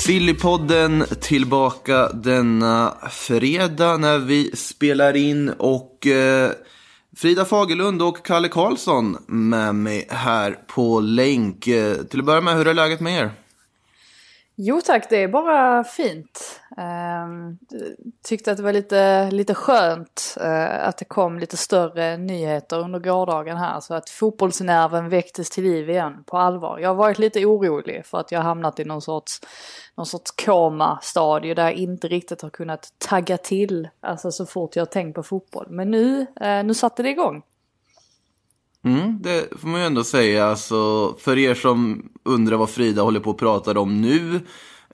Sillypodden tillbaka denna fredag när vi spelar in och eh, Frida Fagerlund och Kalle Karlsson med mig här på länk. Eh, till att börja med, hur är läget med er? Jo tack, det är bara fint. Ehm, tyckte att det var lite, lite skönt eh, att det kom lite större nyheter under gårdagen här. Så att fotbollsnerven väcktes till liv igen på allvar. Jag har varit lite orolig för att jag hamnat i någon sorts, någon sorts koma-stadie där jag inte riktigt har kunnat tagga till. Alltså så fort jag har tänkt på fotboll. Men nu, eh, nu satte det igång. Mm, det får man ju ändå säga. Alltså, för er som undrar vad Frida håller på att prata om nu.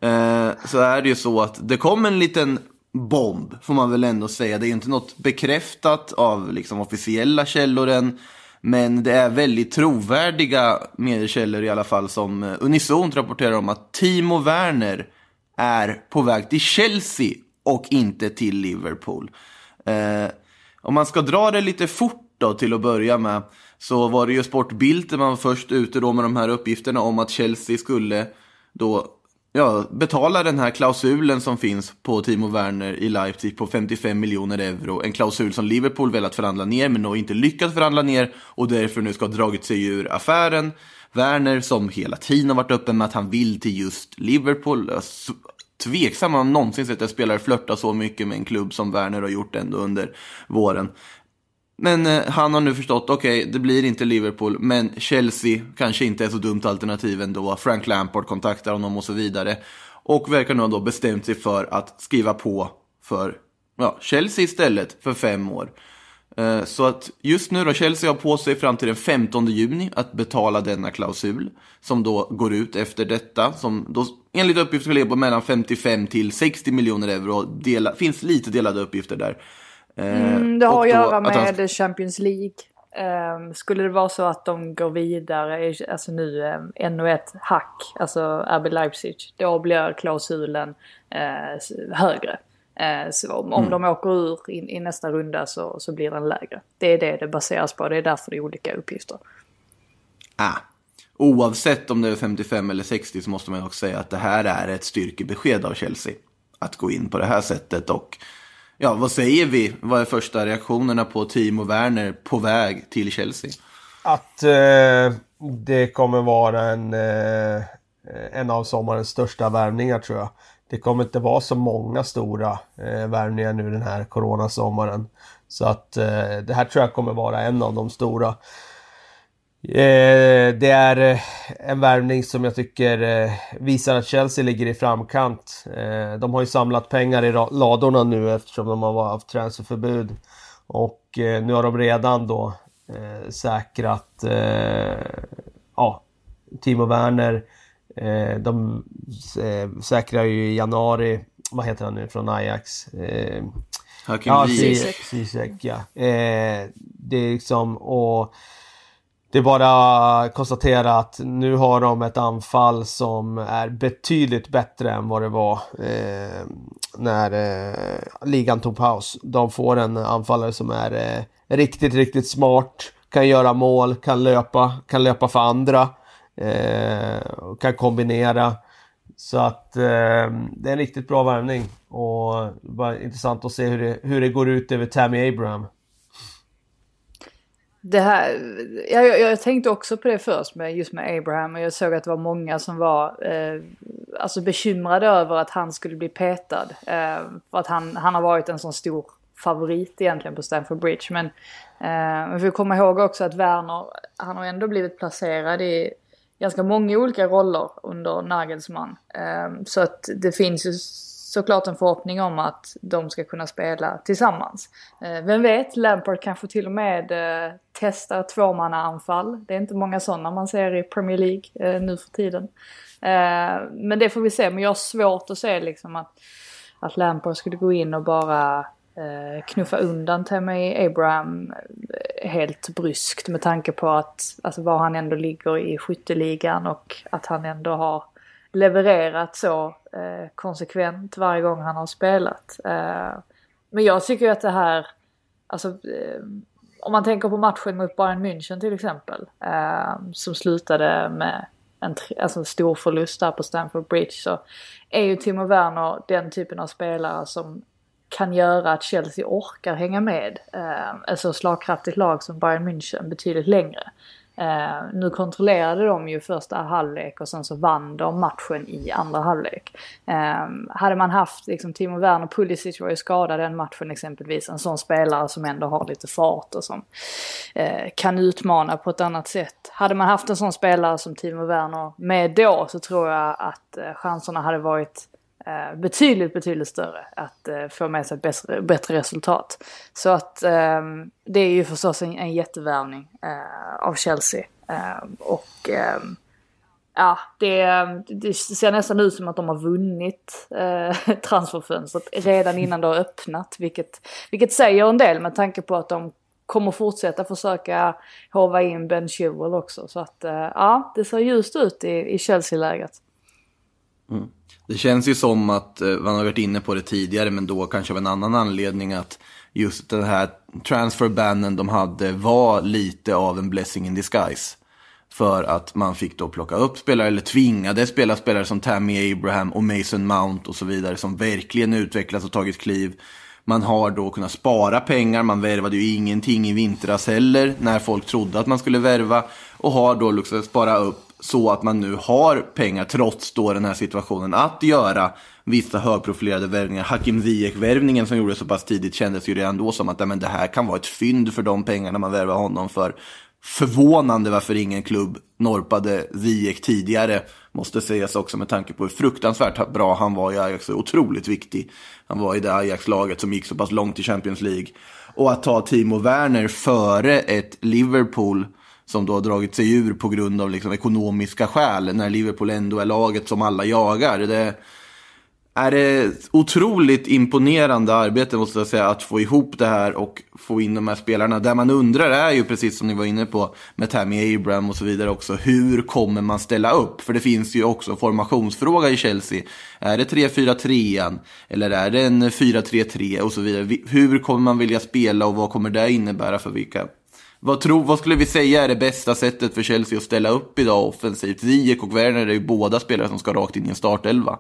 Eh, så är det ju så att det kom en liten bomb, får man väl ändå säga. Det är ju inte något bekräftat av liksom, officiella källor än. Men det är väldigt trovärdiga mediekällor i alla fall som eh, unisont rapporterar om att Timo Werner är på väg till Chelsea och inte till Liverpool. Eh, om man ska dra det lite fort då till att börja med så var det ju Sportbild man var först ute då med de här uppgifterna om att Chelsea skulle då ja, betala den här klausulen som finns på Timo Werner i Leipzig på 55 miljoner euro. En klausul som Liverpool velat förhandla ner men nog inte lyckats förhandla ner och därför nu ska ha dragit sig ur affären. Werner som hela tiden har varit öppen med att han vill till just Liverpool. Tveksam om någonsin sett en spelare flörta så mycket med en klubb som Werner har gjort ändå under våren. Men eh, han har nu förstått, okej, okay, det blir inte Liverpool, men Chelsea kanske inte är så dumt alternativ ändå. Frank Lampard kontaktar honom och så vidare. Och verkar nu ha då bestämt sig för att skriva på för ja, Chelsea istället för fem år. Eh, så att just nu då, Chelsea har på sig fram till den 15 juni att betala denna klausul. Som då går ut efter detta, som då enligt uppgift ska ligga på mellan 55 till 60 miljoner euro. Dela, finns lite delade uppgifter där. Eh, mm, det har att göra med han... Champions League. Um, skulle det vara så att de går vidare, alltså nu um, ännu ett hack, alltså RB Leipzig, då blir klausulen uh, högre. Uh, så om, mm. om de åker ur i nästa runda så, så blir den lägre. Det är det det baseras på, det är därför det är olika uppgifter. Ah. Oavsett om det är 55 eller 60 så måste man också säga att det här är ett styrkebesked av Chelsea. Att gå in på det här sättet och Ja, vad säger vi? Vad är första reaktionerna på Timo Werner på väg till Chelsea? Att eh, det kommer vara en, eh, en av sommarens största värvningar tror jag. Det kommer inte vara så många stora eh, värvningar nu den här coronasommaren. Så att eh, det här tror jag kommer vara en av de stora. Eh, det är eh, en värvning som jag tycker eh, visar att Chelsea ligger i framkant. de har ju samlat pengar i ladorna nu eftersom de har haft transferförbud. Och nu har de redan då säkrat ja, Timo Werner. de säkrar ju i januari, vad heter han nu från Ajax? Hakim ja, Ziyech. ja. det är liksom, och det är bara att konstatera att nu har de ett anfall som är betydligt bättre än vad det var eh, när eh, ligan tog paus. De får en anfallare som är eh, riktigt, riktigt smart, kan göra mål, kan löpa, kan löpa för andra, eh, kan kombinera. Så att eh, det är en riktigt bra värvning och det var intressant att se hur det, hur det går ut över Tammy Abraham. Det här, jag, jag, jag, tänkte också på det först med just med Abraham och jag såg att det var många som var eh, alltså bekymrade över att han skulle bli petad. Eh, för att han, han har varit en sån stor favorit egentligen på Stamford Bridge. Men eh, vi får komma ihåg också att Werner, han har ändå blivit placerad i ganska många olika roller under Nagelsmann. Eh, så att det finns ju såklart en förhoppning om att de ska kunna spela tillsammans. Eh, vem vet, Lampard kanske till och med eh, testar tvåmannaanfall. Det är inte många sådana man ser i Premier League eh, nu för tiden. Eh, men det får vi se, men jag har svårt att se liksom att, att Lampard skulle gå in och bara eh, knuffa undan Tammy Abraham eh, helt bryskt med tanke på att, alltså var han ändå ligger i skytteligan och att han ändå har levererat så eh, konsekvent varje gång han har spelat. Eh, men jag tycker att det här, alltså eh, om man tänker på matchen mot Bayern München till exempel, eh, som slutade med en alltså stor förlust där på Stamford Bridge så är ju Timo Werner den typen av spelare som kan göra att Chelsea orkar hänga med eh, ett så slagkraftigt lag som Bayern München betydligt längre. Eh, nu kontrollerade de ju första halvlek och sen så vann de matchen i andra halvlek. Eh, hade man haft liksom Timo Werner, Pulisic var ju skadad den matchen exempelvis, en sån spelare som ändå har lite fart och som eh, kan utmana på ett annat sätt. Hade man haft en sån spelare som Timo Werner med då så tror jag att eh, chanserna hade varit eh, betydligt, betydligt större att eh, få med sig bättre, bättre resultat. Så att eh, det är ju förstås en, en jättevärvning eh, av Chelsea. Eh, och ehm, ja, det, det, ser nästan ut som att de har vunnit eh, transferfönstret redan innan det har öppnat. Vilket, vilket säger en del med tanke på att de kommer fortsätta försöka hova in Ben Chilwell också. Så att eh, ja, det ser ljust ut i, i Chelsea-läget. Mm. Det känns ju som att, eh, man har varit inne på det tidigare, men då kanske av en annan anledning, att just den här transferbannen de hade var lite av en blessing in disguise. För att man fick då plocka upp spelare, eller tvingade spela spelare som Tammy Abraham och Mason Mount och så vidare, som verkligen utvecklats och tagit kliv. Man har då kunnat spara pengar, man värvade ju ingenting i vintras heller, när folk trodde att man skulle värva. Och har då liksom lyckats spara upp så att man nu har pengar trots då den här situationen att göra vissa högprofilerade värvningar. Hakim Ziyech-värvningen som gjordes så pass tidigt kändes ju redan då som att men, det här kan vara ett fynd för de pengarna man värvar honom för. Förvånande varför ingen klubb norpade Ziyech tidigare, måste sägas också med tanke på hur fruktansvärt bra han var i Ajax, otroligt viktig. Han var i det Ajax-laget som gick så pass långt i Champions League. Och att ta Timo Werner före ett Liverpool som då har dragit sig ur på grund av liksom ekonomiska skäl när Liverpool ändå är laget som alla jagar. Det är ett otroligt imponerande arbete måste jag säga att få ihop det här och få in de här spelarna. Det man undrar är ju precis som ni var inne på med Tammy Abraham och så vidare också. Hur kommer man ställa upp? För det finns ju också formationsfråga i Chelsea. Är det 3-4-3 eller är det en 4-3-3 och så vidare? Hur kommer man vilja spela och vad kommer det innebära för vilka vad, tro, vad skulle vi säga är det bästa sättet för Chelsea att ställa upp idag offensivt? Ziyech och Werner är ju båda spelare som ska rakt in i en startelva.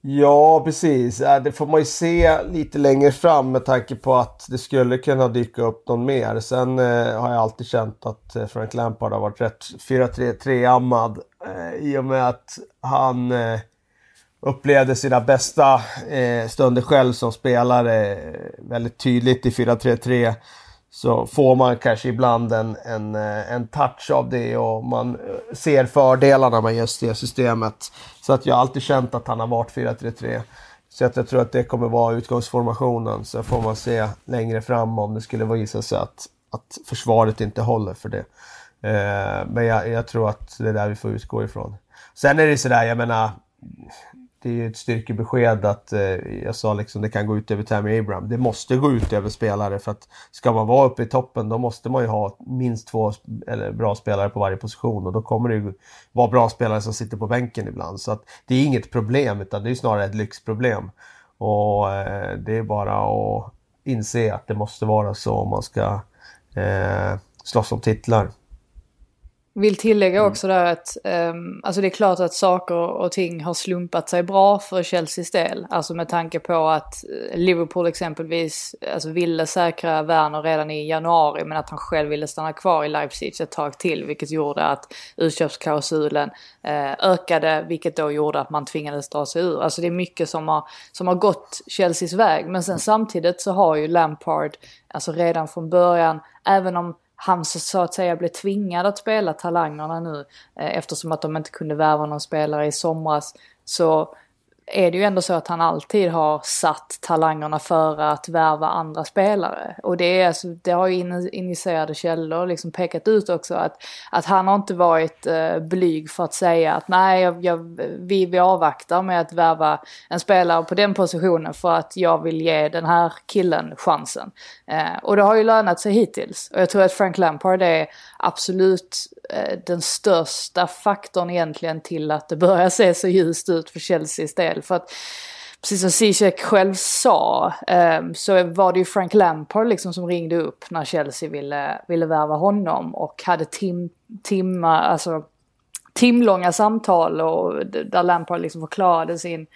Ja, precis. Äh, det får man ju se lite längre fram med tanke på att det skulle kunna dyka upp någon mer. Sen eh, har jag alltid känt att äh, Frank Lampard har varit rätt 4-3-3-ammad eh, i och med att han eh, upplevde sina bästa eh, stunder själv som spelare väldigt tydligt i 4-3-3 så får man kanske ibland en, en, eh, en touch av det och man eh, ser fördelarna med just det systemet. Så att jag har alltid känt att han har varit 4-3-3. Så att jag tror att det kommer vara utgångsformationen. Så får man se längre fram om det skulle visa sig att, att försvaret inte håller för det. Eh, men jag, jag, tror att det är där vi får utgå ifrån. Sen är det sådär, jag menar det är ju ett styrkebesked att eh, jag sa liksom det kan gå ut över Tammy Abraham. Det måste gå ut över spelare för att ska man vara uppe i toppen då måste man ju ha minst två eller, bra spelare på varje position och då kommer det ju vara bra spelare som sitter på bänken ibland. Så att det är inget problem utan det är snarare ett lyxproblem. Och eh, det är bara att inse att det måste vara så om man ska eh, slåss om titlar. Vill tillägga mm. också där att um, alltså det är klart att saker och ting har slumpat sig bra för Chelseas del. Alltså med tanke på att eh, Liverpool exempelvis alltså ville säkra Werner redan i januari men att han själv ville stanna kvar i Leipzig ett tag till vilket gjorde att utköpsklausulen uh, ökade vilket då gjorde att man tvingades dra sig ur. Alltså det är mycket som har, som har gått Chelseas väg men sen samtidigt så har ju Lampard alltså redan från början även om han så att säga blev tvingad att spela talangerna nu eh, eftersom att de inte kunde värva någon spelare i somras. Så är det ju ändå så att han alltid har satt talangerna före att värva andra spelare. Och det, är, alltså, det har ju initierade källor liksom pekat ut också att, att han har inte varit eh, blyg för att säga att nej, jag, jag, vi, vi avvaktar med att värva en spelare på den positionen för att jag vill ge den här killen chansen. Eh, och det har ju lönat sig hittills. Och jag tror att Frank Lampard är absolut eh, den största faktorn egentligen till att det börjar se så ljust ut för Chelseas del. För att precis som Zizek själv sa um, så var det ju Frank Lampard liksom som ringde upp när Chelsea ville, ville värva honom och hade tim, timma, alltså timlånga samtal och där Lampard liksom förklarade sin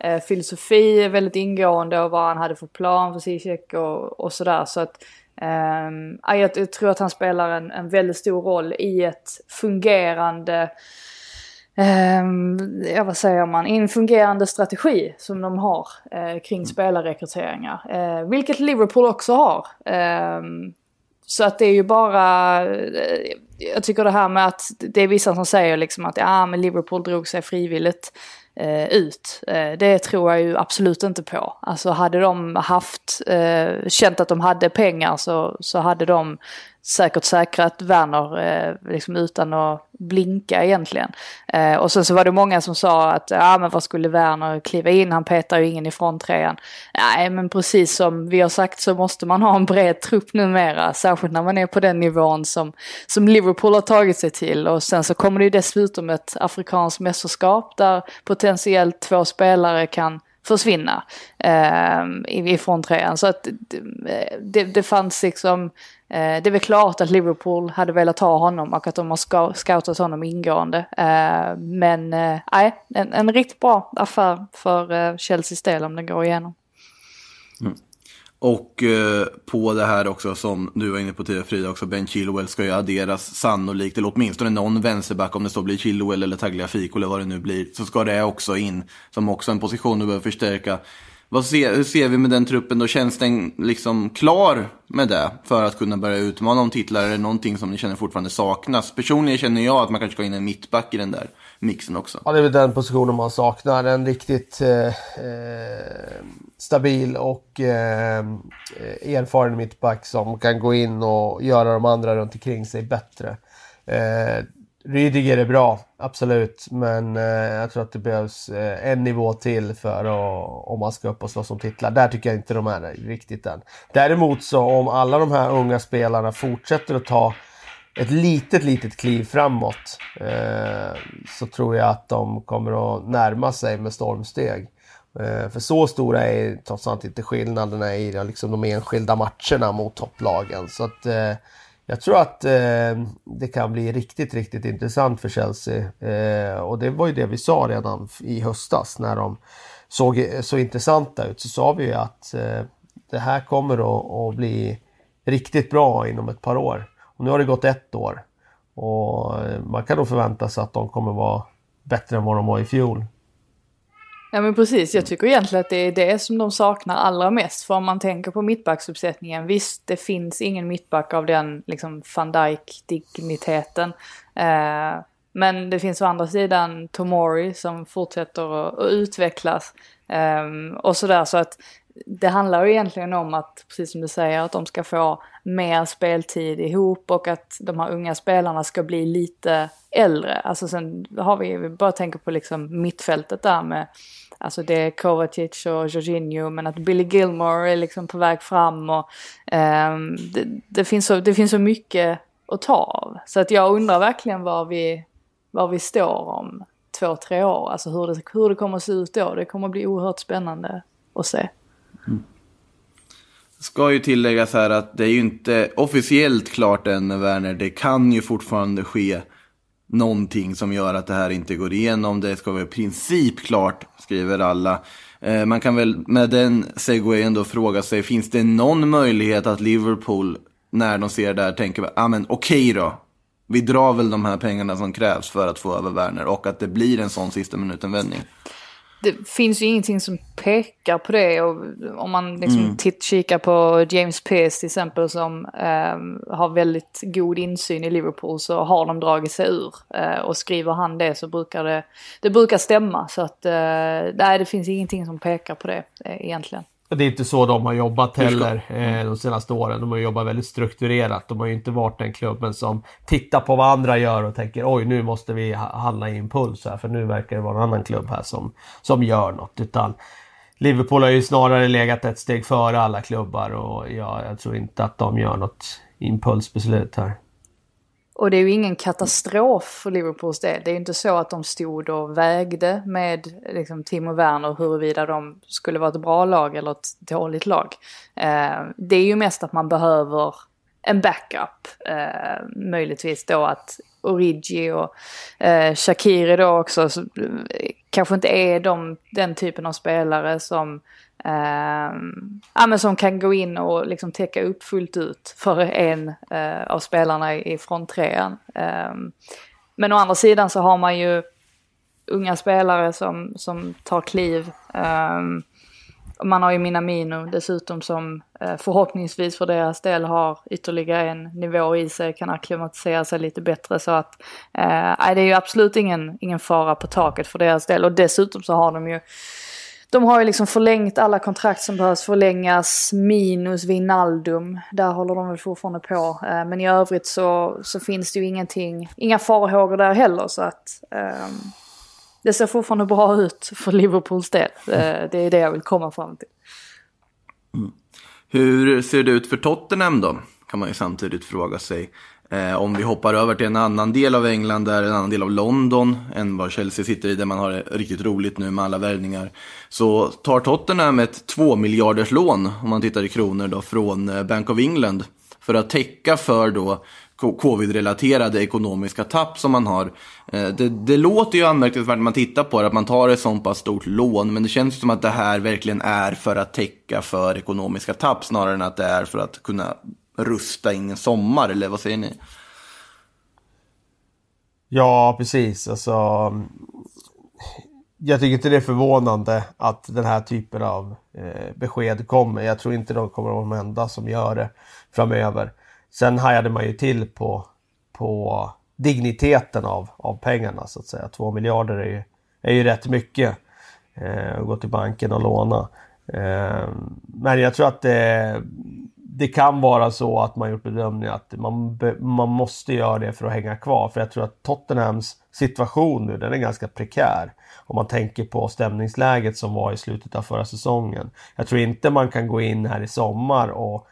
eh, filosofi väldigt ingående och vad han hade för plan för Zizek och, och sådär. Så att um, jag, jag tror att han spelar en, en väldigt stor roll i ett fungerande Ja, vad säger man, en fungerande strategi som de har uh, kring mm. spelarrekryteringar. Uh, vilket Liverpool också har. Um, så att det är ju bara, uh, jag tycker det här med att det är vissa som säger liksom att ja men Liverpool drog sig frivilligt ut. det tror jag ju absolut inte på. Alltså hade de haft, känt att de hade pengar så, så hade de säkert säkrat Werner eh, liksom utan att blinka egentligen. Eh, och sen så var det många som sa att ja men vad skulle Werner kliva in, han petar ju ingen ifrån trean. Nej men precis som vi har sagt så måste man ha en bred trupp numera, särskilt när man är på den nivån som, som Liverpool har tagit sig till. Och sen så kommer det ju dessutom ett afrikanskt mästerskap där potentiellt två spelare kan försvinna eh, ifrån trean. Så att eh, det, det fanns liksom Eh, det är väl klart att Liverpool hade velat ha honom och att de har scoutat honom ingående. Eh, men eh, nej, en, en riktigt bra affär för eh, Chelseas del om den går igenom. Mm. Och eh, på det här också som du var inne på tidigare Frida också, Ben Chilwell ska ju adderas sannolikt, eller åtminstone någon vänsterback om det så blir Chilwell eller Tagliafico eller vad det nu blir, så ska det också in som också en position du behöver förstärka. Vad ser, hur ser vi med den truppen då? Känns den liksom klar med det för att kunna börja utmana om titlar? Är det någonting som ni känner fortfarande saknas? Personligen känner jag att man kanske ska ha in en mittback i den där mixen också. Ja, det är väl den positionen man saknar. En riktigt eh, eh stabil och eh, erfaren mittback som kan gå in och göra de andra runt omkring sig bättre. Eh, Rydiger är bra, absolut. Men eh, jag tror att det behövs eh, en nivå till för att, om man ska upp och slåss om titlar. Där tycker jag inte de är riktigt än. Däremot så om alla de här unga spelarna fortsätter att ta ett litet, litet kliv framåt eh, så tror jag att de kommer att närma sig med stormsteg. Eh, för så stora är trots allt inte skillnaderna i liksom, de enskilda matcherna mot topplagen. Så att eh, jag tror att eh, det kan bli riktigt, riktigt intressant för Chelsea. Eh, och det var ju det vi sa redan i höstas när de såg så intressanta ut. Så sa vi ju att eh, det här kommer att, att, bli riktigt bra inom ett par år. Och nu har det gått ett år. Och eh, man kan nog förvänta sig att de kommer vara bättre än vad de var i fjol. Ja men precis, jag tycker egentligen att det är det som de saknar allra mest. För om man tänker på mittbacksuppsättningen, visst det finns ingen mittback av den liksom van Dijk-digniteten. Eh, men det finns å andra sidan Tomori som fortsätter att, att utvecklas. Eh, och sådär så att det handlar ju egentligen om att, precis som du säger, att de ska få mer speltid ihop och att de här unga spelarna ska bli lite äldre. Alltså sen har vi, vi bara tänker på liksom mittfältet där med, alltså det är Kovacic och Jorginho, men att Billy Gilmore är liksom på väg fram och um, det, det, finns så, det finns så mycket att ta av. Så att jag undrar verkligen var vi, var vi står om två, tre år. Alltså hur det, hur det kommer att se ut då. Det kommer att bli oerhört spännande att se. Mm. Ska ju tilläggas här att det är ju inte officiellt klart än Werner. Det kan ju fortfarande ske någonting som gör att det här inte går igenom. Det ska vara i princip klart, skriver alla. Eh, man kan väl med den segwayen då fråga sig, finns det någon möjlighet att Liverpool, när de ser det här, tänker, ja ah, men okej okay då. Vi drar väl de här pengarna som krävs för att få över Werner och att det blir en sån sista minuten-vändning det finns ju ingenting som pekar på det. Och om man liksom titt, kikar på James Pearce till exempel som eh, har väldigt god insyn i Liverpool så har de dragit sig ur. Eh, och skriver han det så brukar det, det brukar stämma. Så att eh, nej, det finns ingenting som pekar på det eh, egentligen. Det är inte så de har jobbat heller eh, de senaste åren. De har jobbat väldigt strukturerat. De har ju inte varit den klubben som tittar på vad andra gör och tänker oj nu måste vi ha- handla i impuls här för nu verkar det vara en annan klubb här som, som gör något. Utan Liverpool har ju snarare legat ett steg före alla klubbar och ja, jag tror inte att de gör något impulsbeslut här. Och det är ju ingen katastrof för Liverpools del. Det är ju inte så att de stod och vägde med liksom, Timo Werner huruvida de skulle vara ett bra lag eller ett dåligt lag. Eh, det är ju mest att man behöver en backup. Eh, möjligtvis då att Origi och eh, Shakiri då också så, eh, kanske inte är de, den typen av spelare som Ehm, ja, men som kan gå in och liksom täcka upp fullt ut för en eh, av spelarna i, fronttrean. Ehm, men å andra sidan så har man ju unga spelare som, som tar kliv. Um, man har ju Minamino dessutom som uh, förhoppningsvis för deras del har ytterligare en nivå i sig, kan acklimatisera sig lite bättre så att uh, det är ju absolut ingen, ingen fara på taket för deras del och dessutom så har de ju de har ju liksom förlängt alla kontrakt som behövs förlängas minus vinaldum. Där håller de väl fortfarande på. Eh, Men i övrigt så, så finns det ju ingenting, inga farhågor där heller så att ehm, det ser fortfarande bra ut för Liverpools del. Eh, Det är det jag vill komma fram till. Mm. Hur ser det ut för Tottenham då? Kan man ju samtidigt fråga sig. Eh, om vi hoppar över till en annan del av England, där en annan del av London, än vad Chelsea sitter i, där man har det riktigt roligt nu med alla värvningar. Så tar Tottenham ett 2 miljarders lån, om man tittar i kronor då, från eh, Bank of England. För att täcka för då covid-relaterade ekonomiska tapp som man har. Eh, det, det låter ju anmärkningsvärt när man tittar på det, att man tar ett sånt pass stort lån. Men det känns som att det här verkligen är för att täcka för ekonomiska tapp snarare än att det är för att kunna rusta in en sommar, eller vad säger ni? Ja, precis. Alltså, jag tycker inte det är förvånande att den här typen av eh, besked kommer. Jag tror inte de kommer att vara de enda som gör det framöver. Sen hajade man ju till på, på digniteten av, av pengarna så att säga. Två miljarder är ju, är ju rätt mycket. Eh, att gå till banken och låna. Eh, men jag tror att det, det kan vara så att man gjort bedömningen att man, be, man måste göra det för att hänga kvar. För jag tror att Tottenhams situation nu, den är ganska prekär. Om man tänker på stämningsläget som var i slutet av förra säsongen. Jag tror inte man kan gå in här i sommar och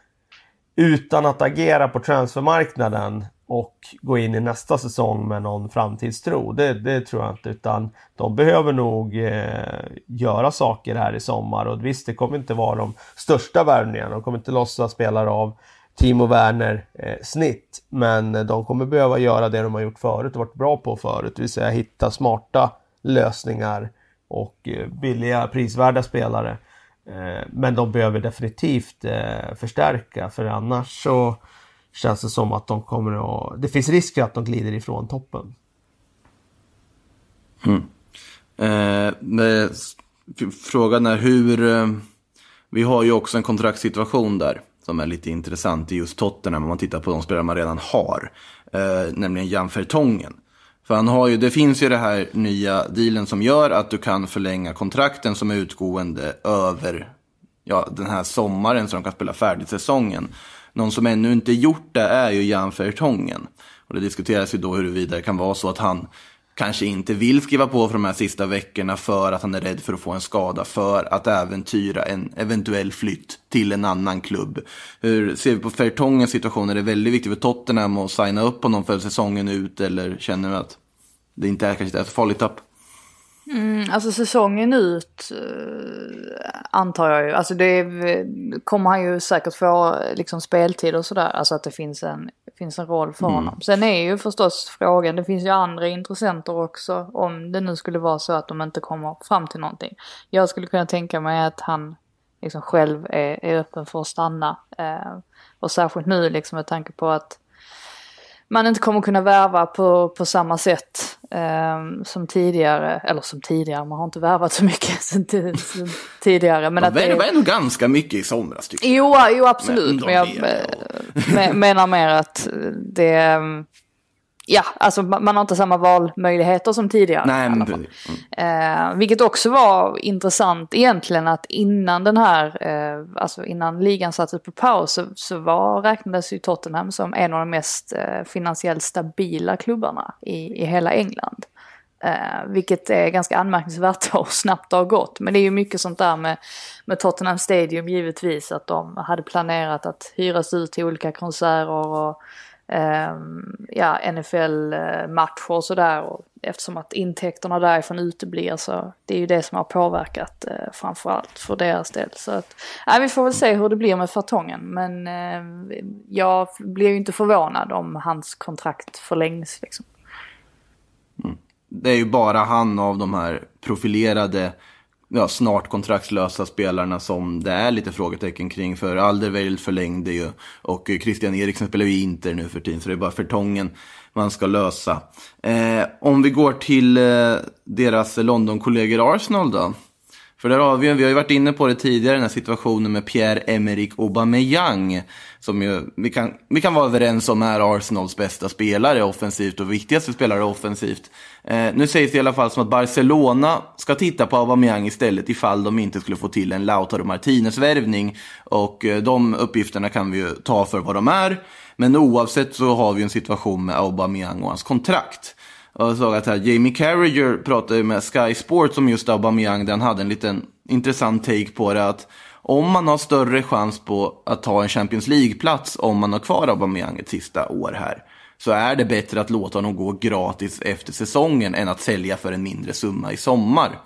utan att agera på transfermarknaden och gå in i nästa säsong med någon framtidstro. Det, det tror jag inte. Utan de behöver nog eh, göra saker här i sommar. Och visst, det kommer inte vara de största värvningarna. De kommer inte låtsas spelare av Timo Werner eh, snitt. Men de kommer behöva göra det de har gjort förut och varit bra på förut. Det vill säga hitta smarta lösningar och eh, billiga prisvärda spelare. Eh, Men de behöver definitivt eh, förstärka för annars så känns det som att de kommer att... Det finns risk att de glider ifrån toppen. Mm. Eh, frågan är hur... Eh, vi har ju också en kontraktssituation där som är lite intressant i just Tottenham om man tittar på de spelare man redan har. Eh, nämligen Jan Vertongen. För han har ju, det finns ju det här nya dealen som gör att du kan förlänga kontrakten som är utgående över ja, den här sommaren så de kan spela färdigt säsongen. Någon som ännu inte gjort det är ju Jan Vertongen. Och det diskuteras ju då huruvida det kan vara så att han kanske inte vill skriva på för de här sista veckorna för att han är rädd för att få en skada för att äventyra en eventuell flytt till en annan klubb. Hur ser vi på Vertongens situation? Är det väldigt viktigt för Tottenham att signa upp honom för säsongen ut eller känner du att det inte är kanske ett så farligt tapp? Mm, alltså säsongen ut eh, antar jag ju. Alltså det kommer han ju säkert få liksom speltid och sådär. Alltså att det finns en, finns en roll för honom. Sen är ju förstås frågan, det finns ju andra intressenter också. Om det nu skulle vara så att de inte kommer fram till någonting. Jag skulle kunna tänka mig att han liksom själv är, är öppen för att stanna. Eh, och särskilt nu liksom med tanke på att man inte kommer kunna värva på, på samma sätt eh, som tidigare. Eller som tidigare, man har inte värvat så mycket t- som tidigare. Men De att det, värvade ändå ganska mycket i somras tycker jag. Jo, jo absolut. Men jag menar mer att det... Ja, alltså man har inte samma valmöjligheter som tidigare. Nej, men. Mm. Eh, vilket också var intressant egentligen att innan den här, eh, alltså innan ligan sattes på paus så, så var, räknades ju Tottenham som en av de mest eh, finansiellt stabila klubbarna i, i hela England. Eh, vilket är ganska anmärkningsvärt hur snabbt det har gått. Men det är ju mycket sånt där med, med Tottenham Stadium givetvis. Att de hade planerat att hyras ut till olika konserter och Ehm, ja, NFL-matcher eh, och sådär. Och Eftersom att intäkterna därifrån uteblir så det är ju det som har påverkat eh, framförallt för deras del. Så att, ja, vi får väl se hur det blir med Fartongen. Men eh, jag blir ju inte förvånad om hans kontrakt förlängs. Liksom. Mm. Det är ju bara han av de här profilerade, ja, snart kontraktslösa spelarna som det är lite frågetecken kring. För Alderweireld förlängde ju och Christian Eriksen spelar ju Inter nu för tiden. Så det är bara förtången man ska lösa. Eh, om vi går till eh, deras London-kollegor Arsenal då. För där har vi, vi har ju varit inne på det tidigare, den här situationen med Pierre-Emerick Aubameyang. Som ju, vi, kan, vi kan vara överens om är Arsenals bästa spelare offensivt och viktigaste spelare offensivt. Eh, nu sägs det i alla fall som att Barcelona ska titta på Aubameyang istället ifall de inte skulle få till en Lautaro Martinez-värvning. Och eh, de uppgifterna kan vi ju ta för vad de är. Men oavsett så har vi en situation med Aubameyang och hans kontrakt. Och jag såg att här, Jamie Carragher pratade med Sky Sports om just Aubameyang. Den hade en liten intressant take på det. att Om man har större chans på att ta en Champions League-plats om man har kvar Aubameyang ett sista år här. Så är det bättre att låta honom gå gratis efter säsongen än att sälja för en mindre summa i sommar.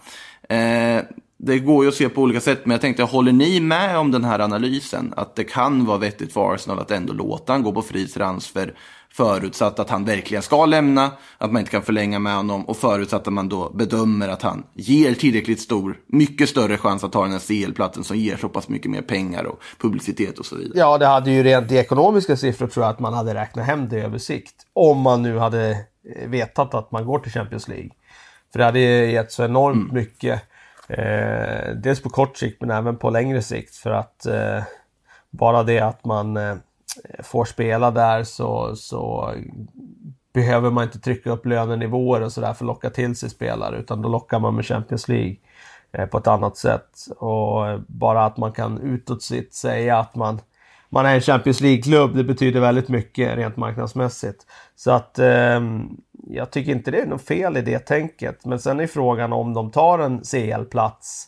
Eh, det går ju att se på olika sätt, men jag tänkte, håller ni med om den här analysen? Att det kan vara vettigt för Arsenal att ändå låta han gå på fri transfer förutsatt att han verkligen ska lämna, att man inte kan förlänga med honom och förutsatt att man då bedömer att han ger tillräckligt stor, mycket större chans att ta den här CL-platsen som ger så pass mycket mer pengar och publicitet och så vidare. Ja, det hade ju rent i ekonomiska siffror tror jag att man hade räknat hem det över sikt. Om man nu hade eh, vetat att man går till Champions League. För det hade gett så enormt mycket. Eh, dels på kort sikt men även på längre sikt. För att eh, bara det att man eh, Eh, får spela där så, så behöver man inte trycka upp lönenivåer och sådär för att locka till sig spelare. Utan då lockar man med Champions League eh, på ett annat sätt. Och eh, bara att man kan utåt sitt säga att man, man är en Champions League-klubb, det betyder väldigt mycket rent marknadsmässigt. Så att eh, jag tycker inte det är något fel i det tänket. Men sen är frågan om de tar en CL-plats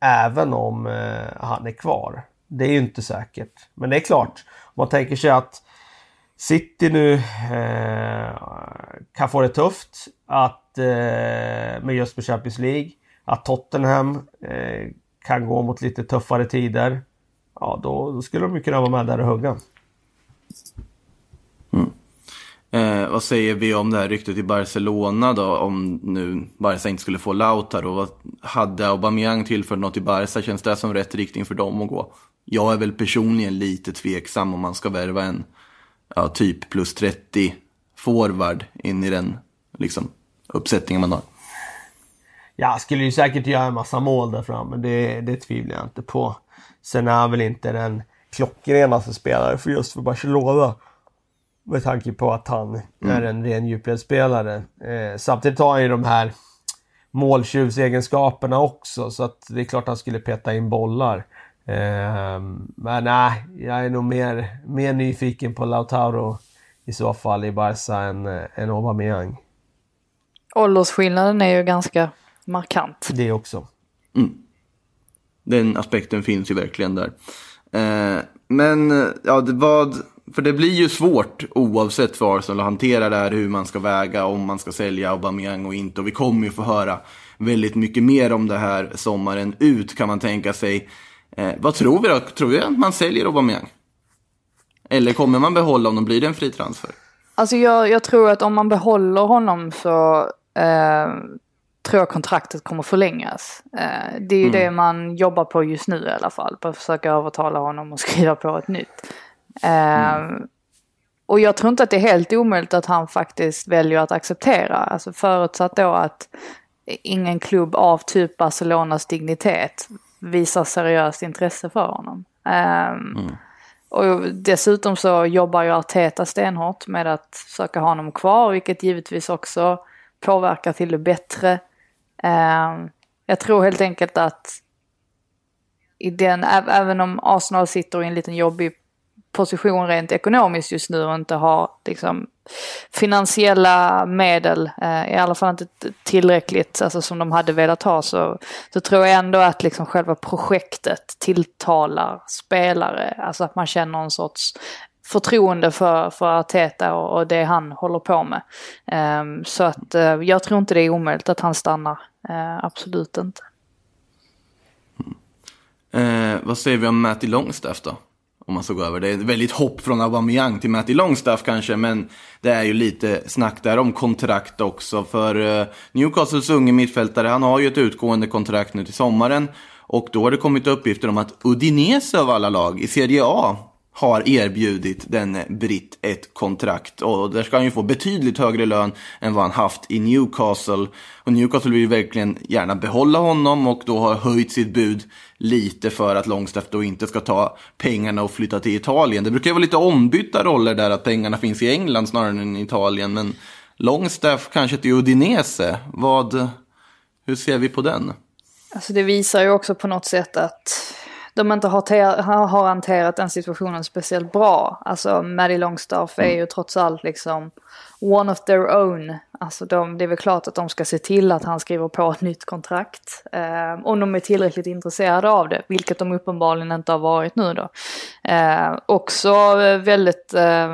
även om eh, han är kvar. Det är ju inte säkert. Men det är klart, om man tänker sig att City nu eh, kan få det tufft att, eh, med just med Champions League. Att Tottenham eh, kan gå mot lite tuffare tider. Ja, då, då skulle de ju kunna vara med där och hugga. Eh, vad säger vi om det här ryktet i Barcelona då? Om nu Barca inte skulle få Lautaro. Vad hade Aubameyang tillfört något i Barca? Känns det som rätt riktning för dem att gå? Jag är väl personligen lite tveksam om man ska värva en ja, typ plus 30 forward in i den liksom, uppsättningen man har. Ja, skulle ju säkert göra en massa mål där framme. det, det tvivlar jag inte på. Sen är han väl inte den klockrenaste spelare för just för Barcelona. Med tanke på att han är en ren djupledsspelare. Eh, samtidigt har han ju de här måltjuvsegenskaperna också, så att det är klart han skulle peta in bollar. Eh, men nej, jag är nog mer, mer nyfiken på Lautaro i så fall i Barca än, eh, än Aubameyang. Åldersskillnaden är ju ganska markant. Det också. Den aspekten finns ju verkligen där. Eh, men ja, det, vad, för det blir ju svårt oavsett för Arsenal att hantera det här, hur man ska väga, om man ska sälja Aubameyang och inte. Och vi kommer ju få höra väldigt mycket mer om det här sommaren ut kan man tänka sig. Eh, vad tror vi då? Tror vi att man säljer Aubameyang? Eller kommer man behålla honom? Blir det en fri transfer? Alltså jag, jag tror att om man behåller honom så eh, tror jag kontraktet kommer förlängas. Eh, det är ju det man jobbar på just nu i alla fall. På att försöka övertala honom att skriva på ett nytt. Eh, och jag tror inte att det är helt omöjligt att han faktiskt väljer att acceptera. Alltså förutsatt då att ingen klubb av typ Barcelonas dignitet visar seriöst intresse för honom. Um, Och dessutom så jobbar ju Arteta stenhårt med att försöka ha honom kvar, vilket givetvis också påverkar till det bättre. Um, jag tror helt enkelt att i den, även om Arsenal sitter i en liten jobbig position rent ekonomiskt just nu och inte har liksom, finansiella medel, eh, i alla fall inte tillräckligt alltså, som de hade velat ha, så, så tror jag ändå att liksom, själva projektet tilltalar spelare. Alltså att man känner en sorts förtroende för, för Arteta och, och det han håller på med. Um, så att uh, jag tror inte det är omöjligt att han stannar. Uh, absolut inte. Eh, vad säger vi om Matty Longstaff då? Om man ska gå över. Det är ett väldigt hopp från Aubameyang till Matty Longstaff kanske, men det är ju lite snack där om kontrakt också. För eh, Newcastles unge mittfältare, han har ju ett utgående kontrakt nu till sommaren. Och då har det kommit uppgifter om att Udinese av alla lag i Serie A har erbjudit den britt ett kontrakt. Och där ska han ju få betydligt högre lön än vad han haft i Newcastle. Och Newcastle vill ju verkligen gärna behålla honom och då har höjt sitt bud lite för att Longstaff då inte ska ta pengarna och flytta till Italien. Det brukar ju vara lite ombytta roller där, att pengarna finns i England snarare än i Italien. Men Longstaff kanske till Udinese, vad, hur ser vi på den? Alltså det visar ju också på något sätt att de inte har, har hanterat den situationen speciellt bra. Alltså Maddie Longstaff är ju trots allt liksom one of their own. Alltså de, det är väl klart att de ska se till att han skriver på ett nytt kontrakt. Eh, om de är tillräckligt intresserade av det, vilket de uppenbarligen inte har varit nu då. Eh, också väldigt eh,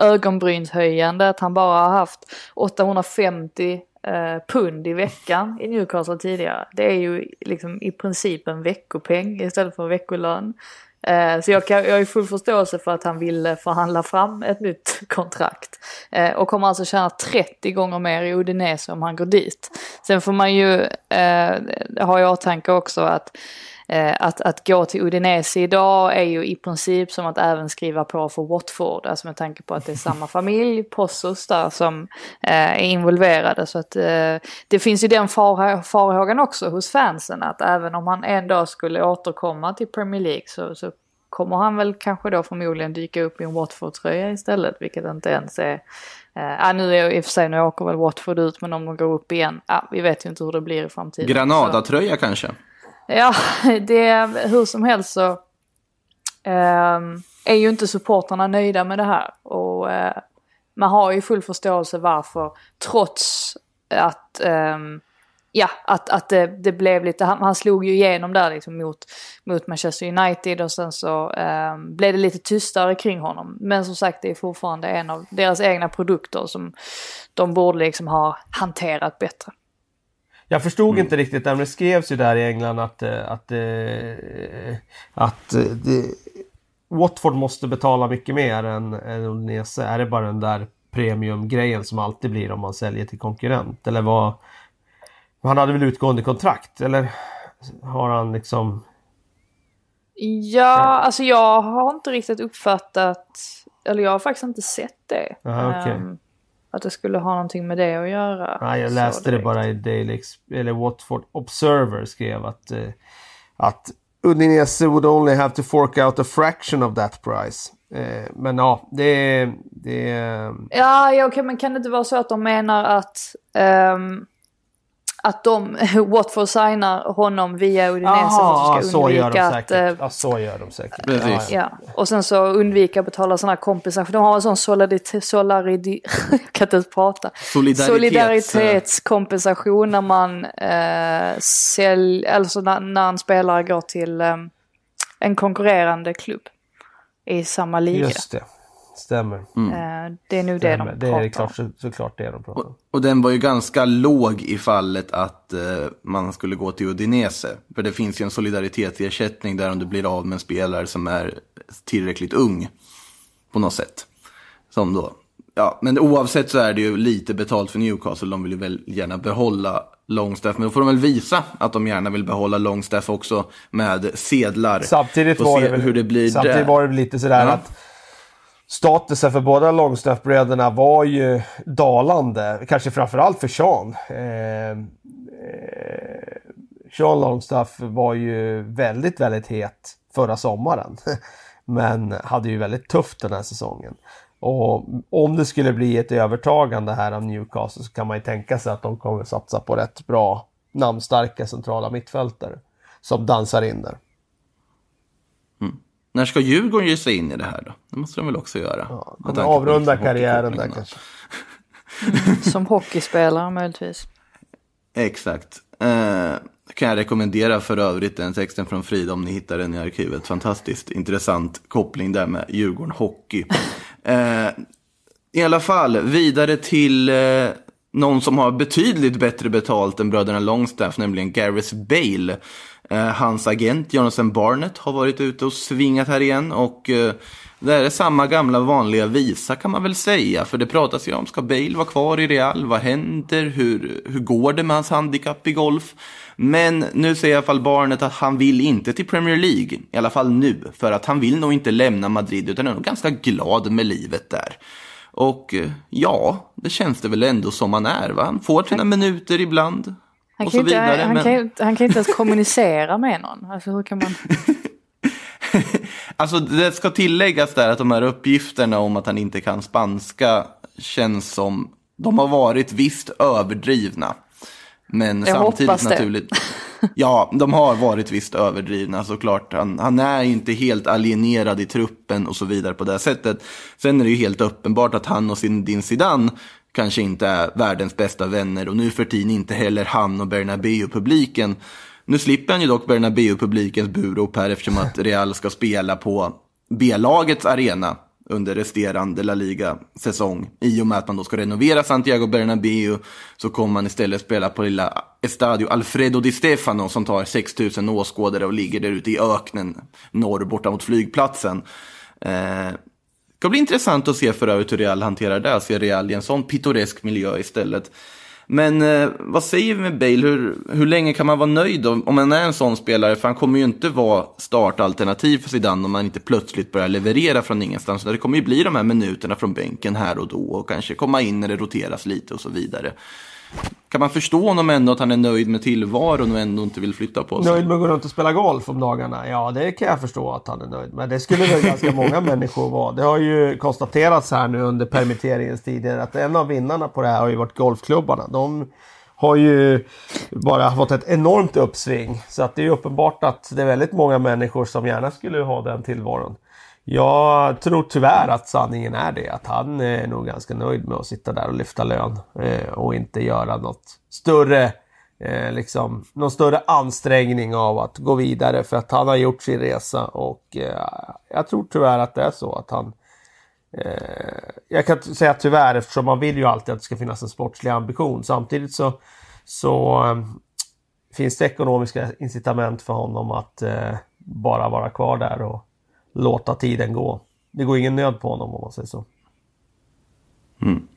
ögonbrynshöjande att han bara har haft 850 eh, pund i veckan i Newcastle tidigare. Det är ju liksom i princip en veckopeng istället för veckolön. Eh, så jag, kan, jag har full förståelse för att han vill förhandla fram ett nytt kontrakt. Eh, och kommer alltså tjäna 30 gånger mer i Udinese om han går dit. Sen får man ju eh, ha i åtanke också att att, att gå till Udinese idag är ju i princip som att även skriva på för Watford. Alltså med tanke på att det är samma familj, Possos där, som eh, är involverade. Så att eh, det finns ju den far, farhågan också hos fansen att även om han en dag skulle återkomma till Premier League så, så kommer han väl kanske då förmodligen dyka upp i en Watford-tröja istället, vilket inte ens är... Eh, ah, nu är i och för sig, nu åker väl Watford ut, men om de går upp igen, ah, vi vet ju inte hur det blir i framtiden. Granada-tröja kanske? Ja, det hur som helst så eh, är ju inte supporterna nöjda med det här. Och eh, man har ju full förståelse varför, trots att, eh, ja, att, att det, det blev lite, han, han slog ju igenom där liksom mot, mot Manchester United och sen så eh, blev det lite tystare kring honom. Men som sagt, det är fortfarande en av deras egna produkter som de borde liksom ha hanterat bättre. Jag förstod inte riktigt, när det skrevs ju där i England att, eh, att, eh, att eh, det, Watford måste betala mycket mer än, än Udinese. Är det bara den där premiumgrejen som alltid blir om man säljer till konkurrent? Eller vad? Han hade väl utgående kontrakt? Eller har han liksom... Ja, alltså jag har inte riktigt uppfattat, eller jag har faktiskt inte sett det. Aha, okej. Ehm, att det skulle ha någonting med det att göra. Nej, jag läste det bara i Daily eller Watford Observer skrev att, eh, att Udinese would only have to fork out a fraction of that price. Eh, men ja, det... det Ja, ja okej, men kan det inte vara så att de menar att, ehm, att de, Watford signar honom via Udinese Aha, för att de ska så gör de undvika att... eh, ja, så gör de säkert. Precis. Ja, och sen så undvika att betala sådana här kompensation. De har en sån solidaritet, jag kan inte prata. Solidaritets- Solidaritetskompensation när man eh, säljer, alltså när, när en spelare går till eh, en konkurrerande klubb i samma liga. Just det. Stämmer. Eh, det är nog det Stämmer. de Det är pratar klart, om. så, såklart det de pratar om. Och den var ju ganska låg i fallet att eh, man skulle gå till Udinese. För det finns ju en solidaritetsersättning där om du blir av med en spelare som är tillräckligt ung. På något sätt. Som då. Ja, men oavsett så är det ju lite betalt för Newcastle. De vill ju väl gärna behålla Longstaff. Men då får de väl visa att de gärna vill behålla Longstaff också med sedlar. Samtidigt var det väl, hur det blir samtidigt där. var det lite sådär Ja. att statusen för båda Longstaffbröderna var ju dalande. Kanske framförallt för Sean. Eh, eh, Sean Longstaff var ju väldigt, väldigt het förra sommaren. Men hade ju väldigt tufft den här säsongen. Och om det skulle bli ett övertagande här av Newcastle så kan man ju tänka sig att de kommer satsa på rätt bra namnstarka centrala mittfältare. Som dansar in där. Mm. När ska Djurgården ge sig in i det här då? Det måste de väl också göra. Ja, de avrunda liksom karriären där kanske. Som hockeyspelare möjligtvis. Exakt. Eh, kan jag rekommendera för övrigt den texten från Frida om ni hittar den i arkivet. Fantastiskt intressant koppling där med Djurgården Hockey. Eh, I alla fall, vidare till eh, någon som har betydligt bättre betalt än bröderna Longstaff, nämligen Gareth Bale. Eh, hans agent Jonathan Barnett har varit ute och svingat här igen och eh, det är samma gamla vanliga visa kan man väl säga. För det pratas ju om, ska Bale vara kvar i Real? Vad händer? Hur, hur går det med hans handikapp i golf? Men nu säger i alla fall Barnett att han vill inte till Premier League. I alla fall nu. För att han vill nog inte lämna Madrid utan är nog ganska glad med livet där. Och eh, ja, det känns det väl ändå som han är. Va? Han får sina minuter ibland. Han och kan, så inte, vidare. han, men... kan, han kan inte ens kommunicera med någon. Alltså hur kan man... Alltså det ska tilläggas där att de här uppgifterna om att han inte kan spanska känns som de har varit visst överdrivna. Men Jag samtidigt naturligt. Ja, de har varit visst överdrivna såklart. Han, han är inte helt alienerad i truppen och så vidare på det sättet. Sen är det ju helt uppenbart att han och sin, din Zidane kanske inte är världens bästa vänner och nu för tiden inte heller han och Bernabéu-publiken. Nu slipper han ju dock Bernabéu-publikens burop här eftersom att Real ska spela på B-lagets arena under resterande La Liga-säsong. I och med att man då ska renovera Santiago Bernabéu så kommer man istället spela på lilla Estadio Alfredo Di Stefano som tar 6 000 åskådare och ligger där ute i öknen norr borta mot flygplatsen. Eh, ska bli intressant att se för övrigt hur Real hanterar det, alltså se Real i en sån pittoresk miljö istället. Men eh, vad säger vi med Bale? Hur, hur länge kan man vara nöjd om, om man är en sån spelare? För han kommer ju inte vara startalternativ för Zidane om man inte plötsligt börjar leverera från ingenstans. Så Det kommer ju bli de här minuterna från bänken här och då och kanske komma in när det roteras lite och så vidare. Kan man förstå honom ändå att han är nöjd med tillvaron och ändå inte vill flytta på sig? Nöjd med att gå runt och spela golf om dagarna? Ja, det kan jag förstå att han är nöjd med. Det skulle väl ganska många människor vara. Det har ju konstaterats här nu under permitteringens tider att en av vinnarna på det här har ju varit golfklubbarna. De har ju bara fått ett enormt uppsving. Så att det är ju uppenbart att det är väldigt många människor som gärna skulle ha den tillvaron. Jag tror tyvärr att sanningen är det. Att han är nog ganska nöjd med att sitta där och lyfta lön. Eh, och inte göra något större eh, liksom, någon större ansträngning av att gå vidare för att han har gjort sin resa och eh, jag tror tyvärr att det är så att han eh, jag kan säga tyvärr eftersom man vill ju alltid att det ska finnas en sportslig ambition. Samtidigt så, så eh, finns det ekonomiska incitament för honom att eh, bara vara kvar där och låta tiden gå. Det går ingen nöd på honom om man säger så. Mm.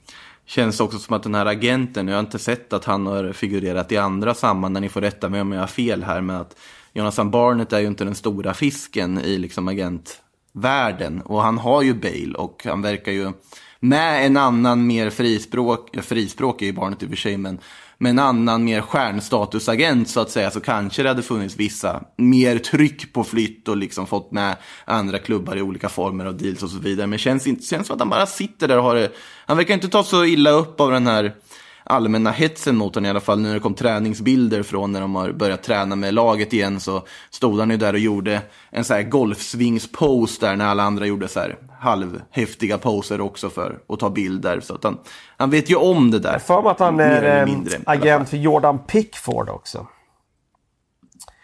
Känns också som att den här agenten, jag har inte sett att han har figurerat i andra sammanhang, ni får rätta mig om jag har fel här med att Jonathan Barnett är ju inte den stora fisken i liksom agentvärlden. Och han har ju Bale och han verkar ju med en annan mer frispråk, eh, frispråk är ju barnet i och för sig, men med en annan mer stjärnstatusagent så att säga så kanske det hade funnits vissa mer tryck på flytt och liksom fått med andra klubbar i olika former av deals och så vidare. Men känns, inte, känns som att han bara sitter där och har det. Han verkar inte ta så illa upp av den här allmänna hetsen mot honom i alla fall. Nu när det kom träningsbilder från när de har börjat träna med laget igen så stod han ju där och gjorde en så här golfsvingspose där när alla andra gjorde så här halvhäftiga poser också för att ta bilder. Så att han, han vet ju om det där. Jag för mig att han är eh, mindre, agent för Jordan Pickford också.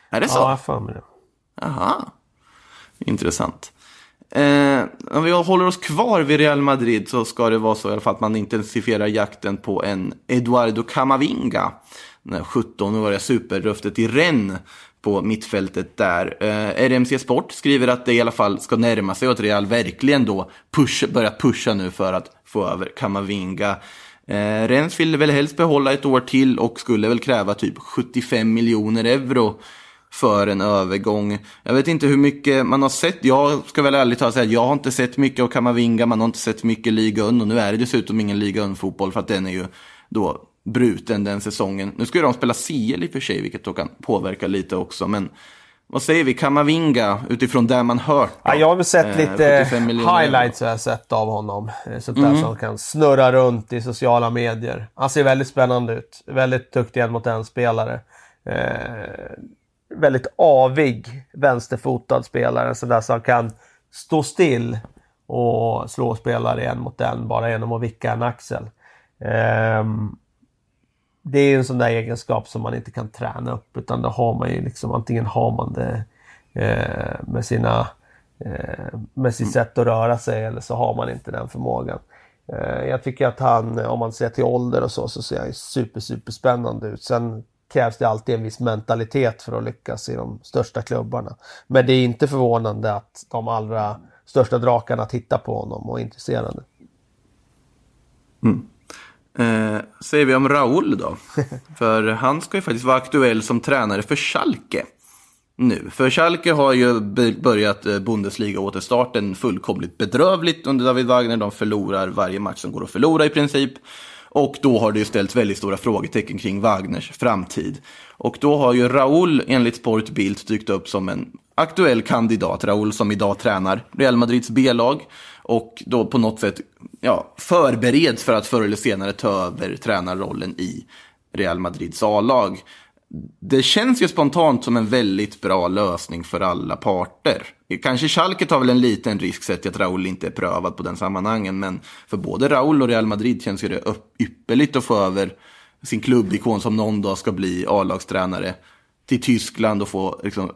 Är det så? Ja, jag för mig det. Aha, intressant. Eh, om vi håller oss kvar vid Real Madrid så ska det vara så i alla fall att man intensifierar jakten på en Eduardo Camavinga. Den här 17-åriga superröftet i Rennes på mittfältet där. Eh, RMC Sport skriver att det i alla fall ska närma sig och att Real verkligen då push, börjar pusha nu för att få över Kamavinga. Eh, Rennes vill väl helst behålla ett år till och skulle väl kräva typ 75 miljoner euro för en övergång. Jag vet inte hur mycket man har sett. Jag ska väl ärligt talat säga att jag har inte sett mycket av Kamavinga. Man har inte sett mycket Liga Un och nu är det dessutom ingen Liga Un-fotboll för att den är ju då bruten den säsongen. Nu ska ju de spela CL i och för sig, vilket då kan påverka lite också. Men vad säger vi, Kamavinga utifrån det man hört? Då? Ja, jag har väl sett Eh, lite 75 miljoner highlights har jag sett av honom. Eh, Sånt där som kan snurra runt i sociala medier. Han ser väldigt spännande ut. Väldigt duktig en mot en spelare. Eh, väldigt avig vänsterfotad spelare. Sådär som kan stå still och slå spelare en mot en bara genom att vicka en axel. Ehm, det är en sån där egenskap som man inte kan träna upp utan då har man ju liksom antingen har man det eh, med sina eh, med sitt sätt att röra sig eller så har man inte den förmågan. Eh, jag tycker att han, om man ser till ålder och så, så ser han ju super, super spännande ut. Sen krävs det alltid en viss mentalitet för att lyckas i de största klubbarna. Men det är inte förvånande att de allra största drakarna tittar på honom och är intresserade. Eh, säger vi om Raul då? För han ska ju faktiskt vara aktuell som tränare för Schalke. Nu. För Schalke har ju börjat eh, Bundesliga-återstarten fullkomligt bedrövligt under David Wagner. De förlorar varje match som går att förlora i princip. Och då har det ju ställts väldigt stora frågetecken kring Wagners framtid. Och då har ju Raul enligt Sport Bild dykt upp som en aktuell kandidat. Raul som idag tränar Real Madrids B-lag. Och då på något sätt ja, förbereds för att förr eller senare ta över tränarrollen i Real Madrids A-lag. Det känns ju spontant som en väldigt bra lösning för alla parter. Kanske Schalke tar väl en liten risk sett att Raul inte är prövad på den sammanhangen. Men för både Raul och Real Madrid känns ju det ypperligt att få över sin klubbikon som någon dag ska bli A-lagstränare till Tyskland och få liksom,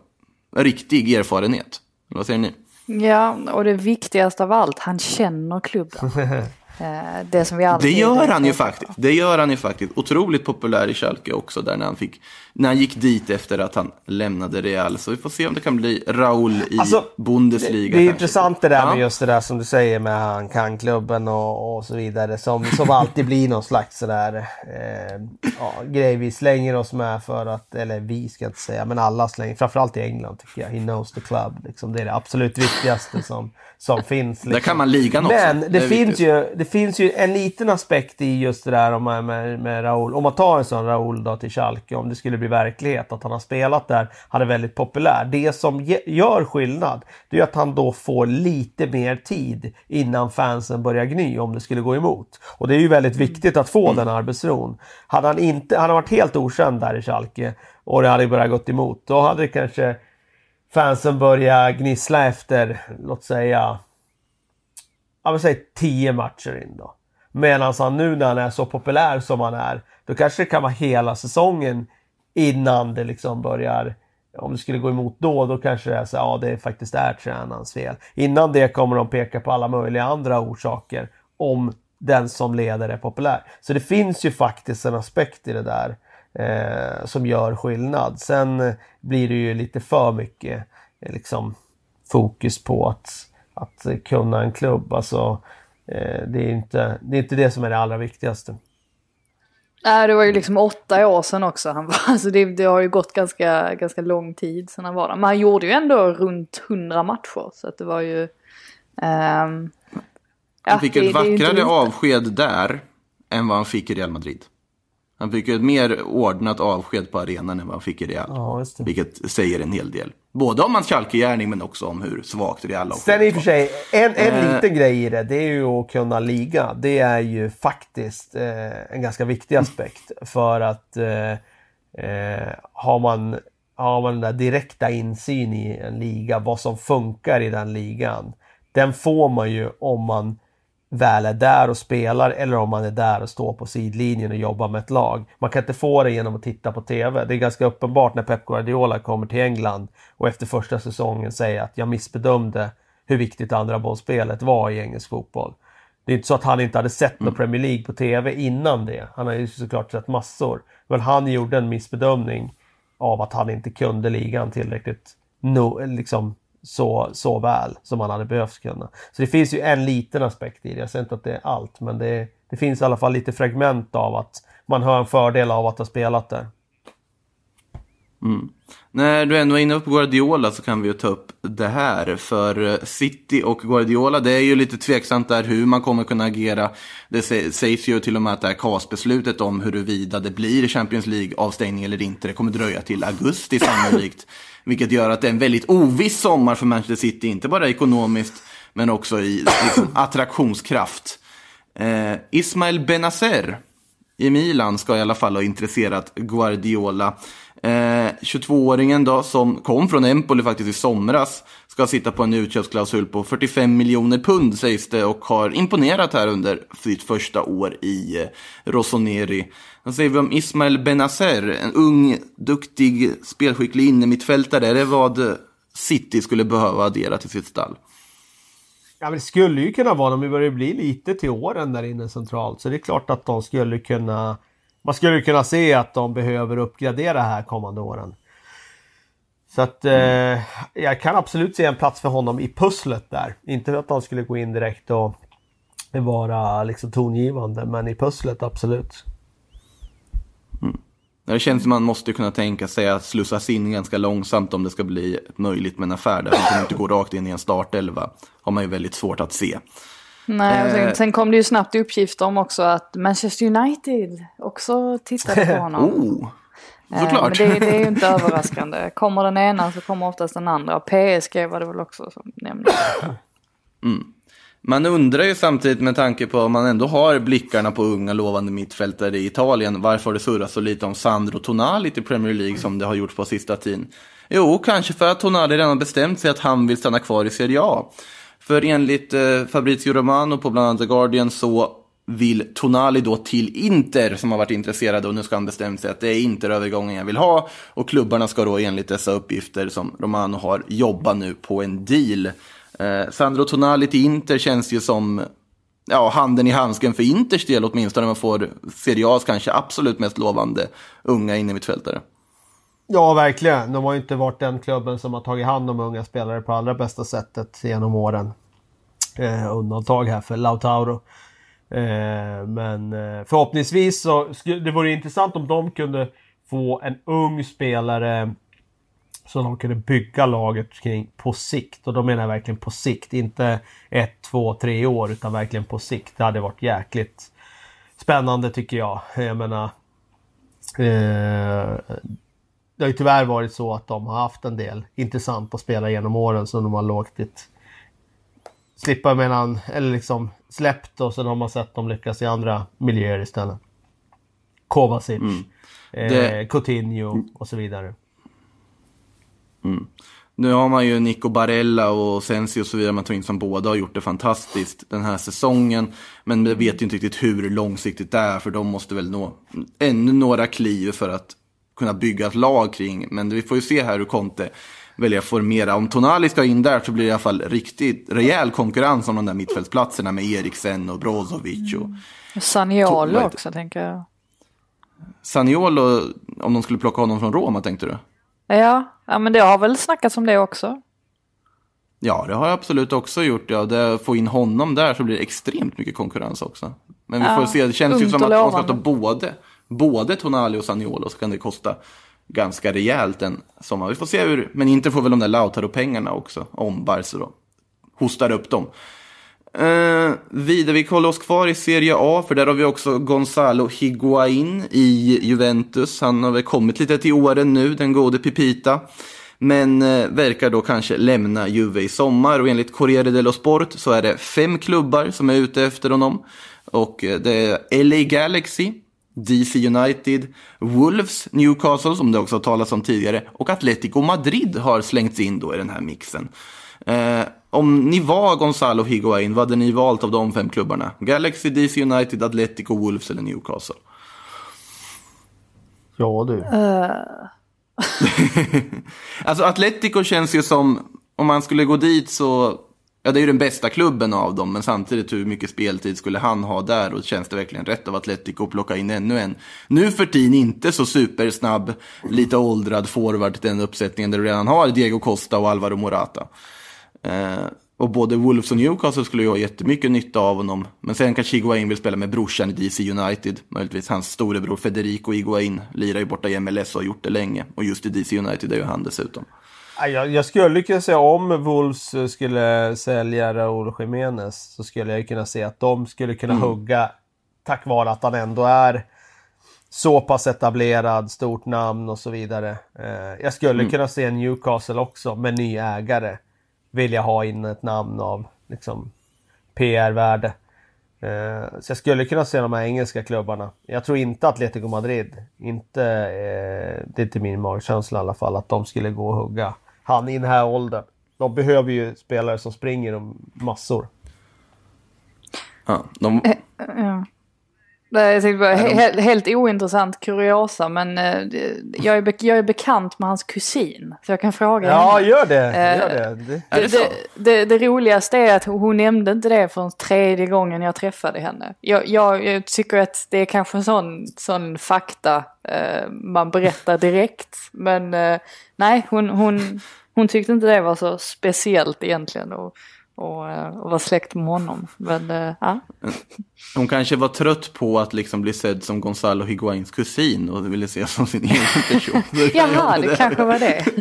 riktig erfarenhet. Vad säger ni? Ja, och det viktigaste av allt, han känner klubben. Eh, det som vi Det gör han ju faktiskt. Det gör han ju faktiskt. Otroligt populär i Schalke också där när han, fick, när han gick dit efter att han lämnade Real. Så vi får se om det kan bli Raul i Alltså, Bundesliga. Det är kanske. intressant det där med Ja. just det där som du säger med han kan klubben och, och så vidare. Som, som alltid blir någon slags sådär eh, ja, grej vi slänger oss med för att, eller vi ska jag inte säga, men alla slänger, framförallt i England tycker jag. He knows the club. Liksom, det är det absolut viktigaste som, som finns. Liksom. Där kan man ligan också. Men det, Det är finns ju, det finns ju en liten aspekt i just det där med, med, med Raul. Om man tar en sån Raul då till Schalke, om det skulle bli verklighet, att han har spelat där, han är väldigt populär. Det som gör skillnad, det är att han då får lite mer tid innan fansen börjar gny om det skulle gå emot. Och det är ju väldigt viktigt att få den arbetsron. Hade han inte, han varit helt okänd där i Schalke och det hade börjat gått emot, då hade det kanske fansen börjat gnissla efter, låt säga, ja men säg 10 matcher in då. Medan han nu när han är så populär som han är, då kanske det kan vara hela säsongen innan det liksom börjar om det skulle gå emot då, då kanske det är så ja det faktiskt är tränarens fel. Innan det kommer de peka på alla möjliga andra orsaker om den som leder är populär. Så det finns ju faktiskt en aspekt i det där eh, som gör skillnad. Sen eh, blir det ju lite för mycket eh, liksom fokus på att, att kunna en klubb. Alltså, eh, det, är inte, det är inte det som är det allra viktigaste. Nej, det var ju liksom åtta år sedan också. Han var, alltså det, det har ju gått ganska, ganska lång tid sedan han var där. Men han gjorde ju ändå runt hundra matcher. Så att det var ju... ja, Han fick det- ett vackrare avsked där än vad han fick i Real Madrid. Han fick ju ett mer ordnat avsked på arenan än vad han fick i Real. Ja. Vilket säger en hel del. Både om hans Schalke-gärning men också om hur svagt Real avsked Sen i och för sig, en, en Eh. liten grej i det, det är ju att kunna liga. Det är ju faktiskt eh, en ganska viktig aspekt. För att eh, eh, har, man, har man den där direkta insyn i en liga, vad som funkar i den ligan. Den får man ju om man väl är där och spelar eller om man är där och står på sidlinjen och jobbar med ett lag. Man kan inte få det genom att titta på TV. Det är ganska uppenbart när Pep Guardiola kommer till England och efter första säsongen säger att jag missbedömde hur viktigt andra bollspelet var i engelsk fotboll. Det är inte så att han inte hade sett någon Premier League på TV innan det. Han har ju såklart sett massor. Men han gjorde en missbedömning av att han inte kunde ligan tillräckligt no, liksom, så, så väl som han hade behövt kunna. Så det finns ju en liten aspekt i det. Jag säger inte att det är allt, men det, det finns i alla fall lite fragment av att man har en fördel av att ha spelat där. När du ändå är inne på Guardiola så kan vi ju ta upp det här. För eh, City och Guardiola, det är ju lite tveksamt där hur man kommer kunna agera. Det sä- sägs ju till och med att det här CAS-beslutet om huruvida det blir Champions League-avstängning eller inte, det kommer dröja till augusti sannolikt. Vilket gör att det är en väldigt oviss sommar för Manchester City, inte bara ekonomiskt, men också i liksom, attraktionskraft. Eh, Ismail Benazer i Milan ska i alla fall ha intresserat Guardiola. Eh, 22-åringen då, som kom från Empoli faktiskt i somras, ska sitta på en utköpsklausul på 45 miljoner pund sägs det och har imponerat här under sitt första år i eh, Rossoneri. Vad säger vi om Ismael Benazer, en ung, duktig, spelskicklig innermittfältare? Är det vad eh, City skulle behöva addera till sitt stall? Ja, men det skulle ju kunna vara, de börjar bli lite till åren där inne centralt. Så det är klart att de skulle kunna... Man skulle kunna se att de behöver uppgradera här kommande åren. Så att eh, jag kan absolut se en plats för honom i pusslet där. Inte att han skulle gå in direkt och vara liksom tongivande, men i pusslet absolut. Mm. Det känns som man måste kunna tänka sig att slussas in ganska långsamt om det ska bli möjligt med en affär. Där man inte går rakt in i en startelva. har man ju väldigt svårt att se. Nej, och Eh. sen, sen kom det ju snabbt uppgifter om också att Manchester United också tittade på honom. Oh, Eh, såklart. Men det, det är ju inte överraskande. Kommer den ena så kommer oftast den andra. PSG var det väl också som nämndes. Man undrar ju samtidigt med tanke på om man ändå har blickarna på unga lovande mittfältare i Italien. Varför har det surrat så lite om Sandro Tonali till Premier League som det har gjort på sista tiden? Jo, kanske för att Tonali redan bestämt sig att han vill stanna kvar i Serie A. För enligt eh, Fabrizio Romano på bland annat The Guardian så vill Tonali då till Inter som har varit intresserade och nu ska han bestämt sig att det är Inter-övergången jag vill ha. Och klubbarna ska då enligt dessa uppgifter som Romano har jobba nu på en deal. Eh, Sandro Tonali till Inter känns ju som ja, handen i handsken för Inters del åtminstone. Man får Serie A's kanske absolut mest lovande unga innermittfältare. Ja, verkligen. De har ju inte varit den klubben som har tagit hand om unga spelare på allra bästa sättet genom åren. Eh, undantag här för Lautaro. Eh, men eh, förhoppningsvis så skulle det vore intressant om de kunde få en ung spelare som de kunde bygga laget kring på sikt. Och då menar jag verkligen på sikt. Inte ett, två, tre år utan verkligen på sikt. Det hade varit jäkligt spännande tycker jag. Jag menar... Eh, det har ju tyvärr varit så att de har haft en del intressanta spelare genom åren som de har låtit slippa mellan, eller liksom släppt och sen har man sett dem lyckas i andra miljöer istället. Kovacic, eh, Det- Coutinho och så vidare. Nu har man ju Nico Barella och Sensi och så vidare man tar in som båda har gjort det fantastiskt den här säsongen. Men vi vet ju inte riktigt hur långsiktigt det är för de måste väl nå ännu några kliv för att kunna bygga ett lag kring. Men vi får ju se här hur Conte väljer att formera. Om Tonali ska in där så blir det i alla fall riktigt rejäl konkurrens om de där mittfältsplatserna med Eriksen och Brozovic och Saniolo Vad heter- också tänker jag. Saniolo, om de skulle plocka honom från Roma tänkte du? Ja, ja men det har väl snackats om det också. Ja, det har jag absolut också gjort. Ja. Det, få in honom där så blir det extremt mycket konkurrens också. Men vi Ja, får se, det känns ju som att man ska ta både, både Tonali och Saniolo så kan det kosta ganska rejält en sommar. Vi får se hur, men inte får väl de där Lautaro-pengarna också, om Barca då hostar upp dem. Eh, vidare, vi kollar oss kvar i Serie A, för där har vi också Gonzalo Higuain i Juventus. Han har väl kommit lite till åren nu, den gode Pipita. Men eh, verkar då kanske lämna Juve i sommar och enligt Corriere dello Sport så är det fem klubbar som är ute efter honom. Och eh, det är LA Galaxy, DC United, Wolves, Newcastle som det också har talats om tidigare och Atletico Madrid har slängts in då i den här mixen. Eh, om ni var Gonzalo Higuain, vad hade ni valt av de fem klubbarna? Galaxy, DC United, Atletico, Wolves eller Newcastle? Ja du. Alltså Atletico känns ju som, om man skulle gå dit så, ja det är ju den bästa klubben av dem, men samtidigt hur mycket speltid skulle han ha där och känns det verkligen rätt av Atletico att plocka in ännu en, nu för tiden inte så supersnabb, lite åldrad forward till den uppsättningen där du redan har Diego Costa och Alvaro Morata. Eh, Och både Wolves och Newcastle skulle ju ha jättemycket nytta av honom. Men sen kanske Higuain vill spela med brorsan i DC United. Möjligtvis hans storebror Federico Higuain lirar ju borta i MLS och har gjort det länge. Och just i DC United är ju han dessutom. Ja, Jag, jag skulle kunna säga om Wolves eh, skulle sälja Raúl Jiménez så skulle jag kunna se att de skulle kunna hugga tack vare att han ändå är så pass etablerad, stort namn och så vidare. Eh, jag skulle kunna se Newcastle också med ny ägare vilja ha in ett namn av liksom PR-värde. Eh, så jag skulle kunna se de här engelska klubbarna. Jag tror inte Atletico Madrid, inte, det är inte min magkänsla i alla fall, att de skulle gå och hugga han i den här åldern. De behöver ju spelare som springer om massor. Ja, de, Ja. Nej, Jag tänkte bara, he- helt ointressant kuriosa men eh, jag är, jag är bekant med hans kusin. Så jag kan fråga Ja, henne. gör det! Eh, Gör det. det. Det Det, det, roligaste är att hon nämnde inte det förrän tredje gången jag träffade henne. Jag, jag, jag tycker att det är kanske en sån, sån fakta eh, man berättar direkt. Men eh, nej, hon, hon, hon tyckte inte det var så speciellt egentligen att och, eh, och vara släkt med honom. Men eh, ja. hon kanske var trött på att liksom bli sedd som Gonzalo Higuains kusin och ville se som sin egen person. Jaha, det kanske var det.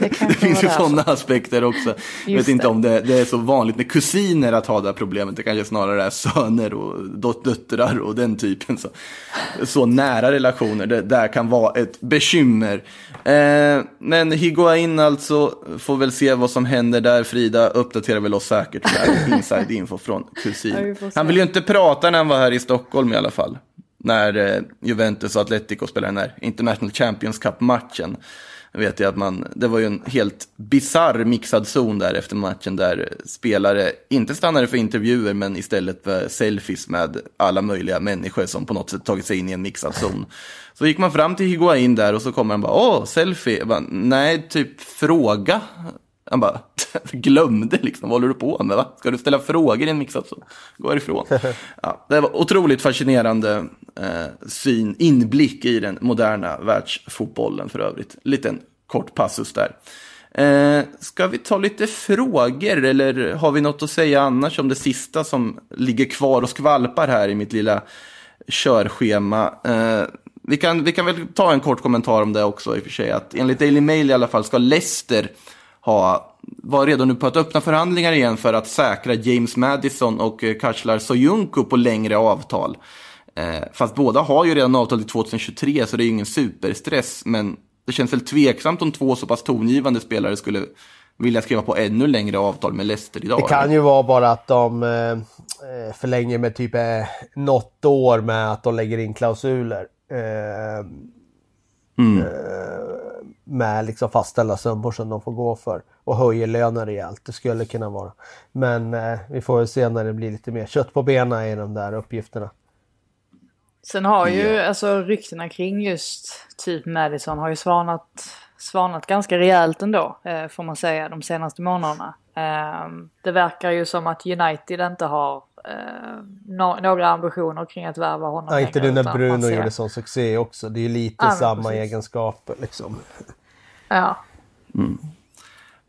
Det, Det finns ju sådana aspekter också. Jag vet inte det. om det, det är så vanligt med kusiner att ha det här problemet. Det kanske snarare är söner och dot- döttrar och den typen. Så, så nära relationer, det där kan vara ett bekymmer. Eh, men Higuain alltså, får väl se vad som händer där. Frida uppdaterar väl oss säkert där. Inside info från kusin. Han vill ju inte prata när han var här i Stockholm i alla fall. När eh, Juventus och Atletico spelade den här International Champions Cup-matchen. Jag vet ju att man, det var ju en helt bizarr mixad zon där efter matchen där spelare inte stannade för intervjuer men istället för selfies med alla möjliga människor som på något sätt tagit sig in i en mixad zon. Så gick man fram till Higuain där och så kommer han bara åh, selfie. Jag bara, Nej, typ fråga. Han bara glömde liksom, vad håller du på med? Va? Ska du ställa frågor i en mixad zon? Gå härifrån. Ja, det var otroligt fascinerande eh, syn, inblick i den moderna världsfotbollen för övrigt. Liten kort passus där. Eh, ska vi ta lite frågor eller har vi något att säga annars om det sista som ligger kvar och skvalpar här i mitt lilla körschema? Eh, vi, kan, vi kan väl ta en kort kommentar om det också i och för sig. Att enligt Daily Mail i alla fall ska Leicester ha, var redo nu på att öppna förhandlingar igen för att säkra James Madison och eh, Kachlar Soyuncu på längre avtal. Eh, fast båda har ju redan avtal till 2023 så det är ju ingen superstress. Men det känns väl tveksamt om två så pass tongivande spelare skulle vilja skriva på ännu längre avtal med Leicester idag. Det kan ju vara bara att de eh, förlänger med typ eh, något år med att de lägger in klausuler. Eh, Mm. eh, med liksom fastställda summor som de får gå för. Och höjer lönen rejält. Det skulle kunna vara. Men eh, vi får väl se när det blir lite mer kött på benen i de där uppgifterna. Sen har ju alltså ryktena kring just typ Madison har ju svanat, svanat ganska rejält ändå, eh, får man säga, de senaste månaderna. Eh, det verkar ju som att United inte har no några ambitioner kring att värva honom Ja, inte nu när Bruno ser- gjorde sån succé också. Det är ju lite Ja, samma precis. egenskaper liksom. Ja.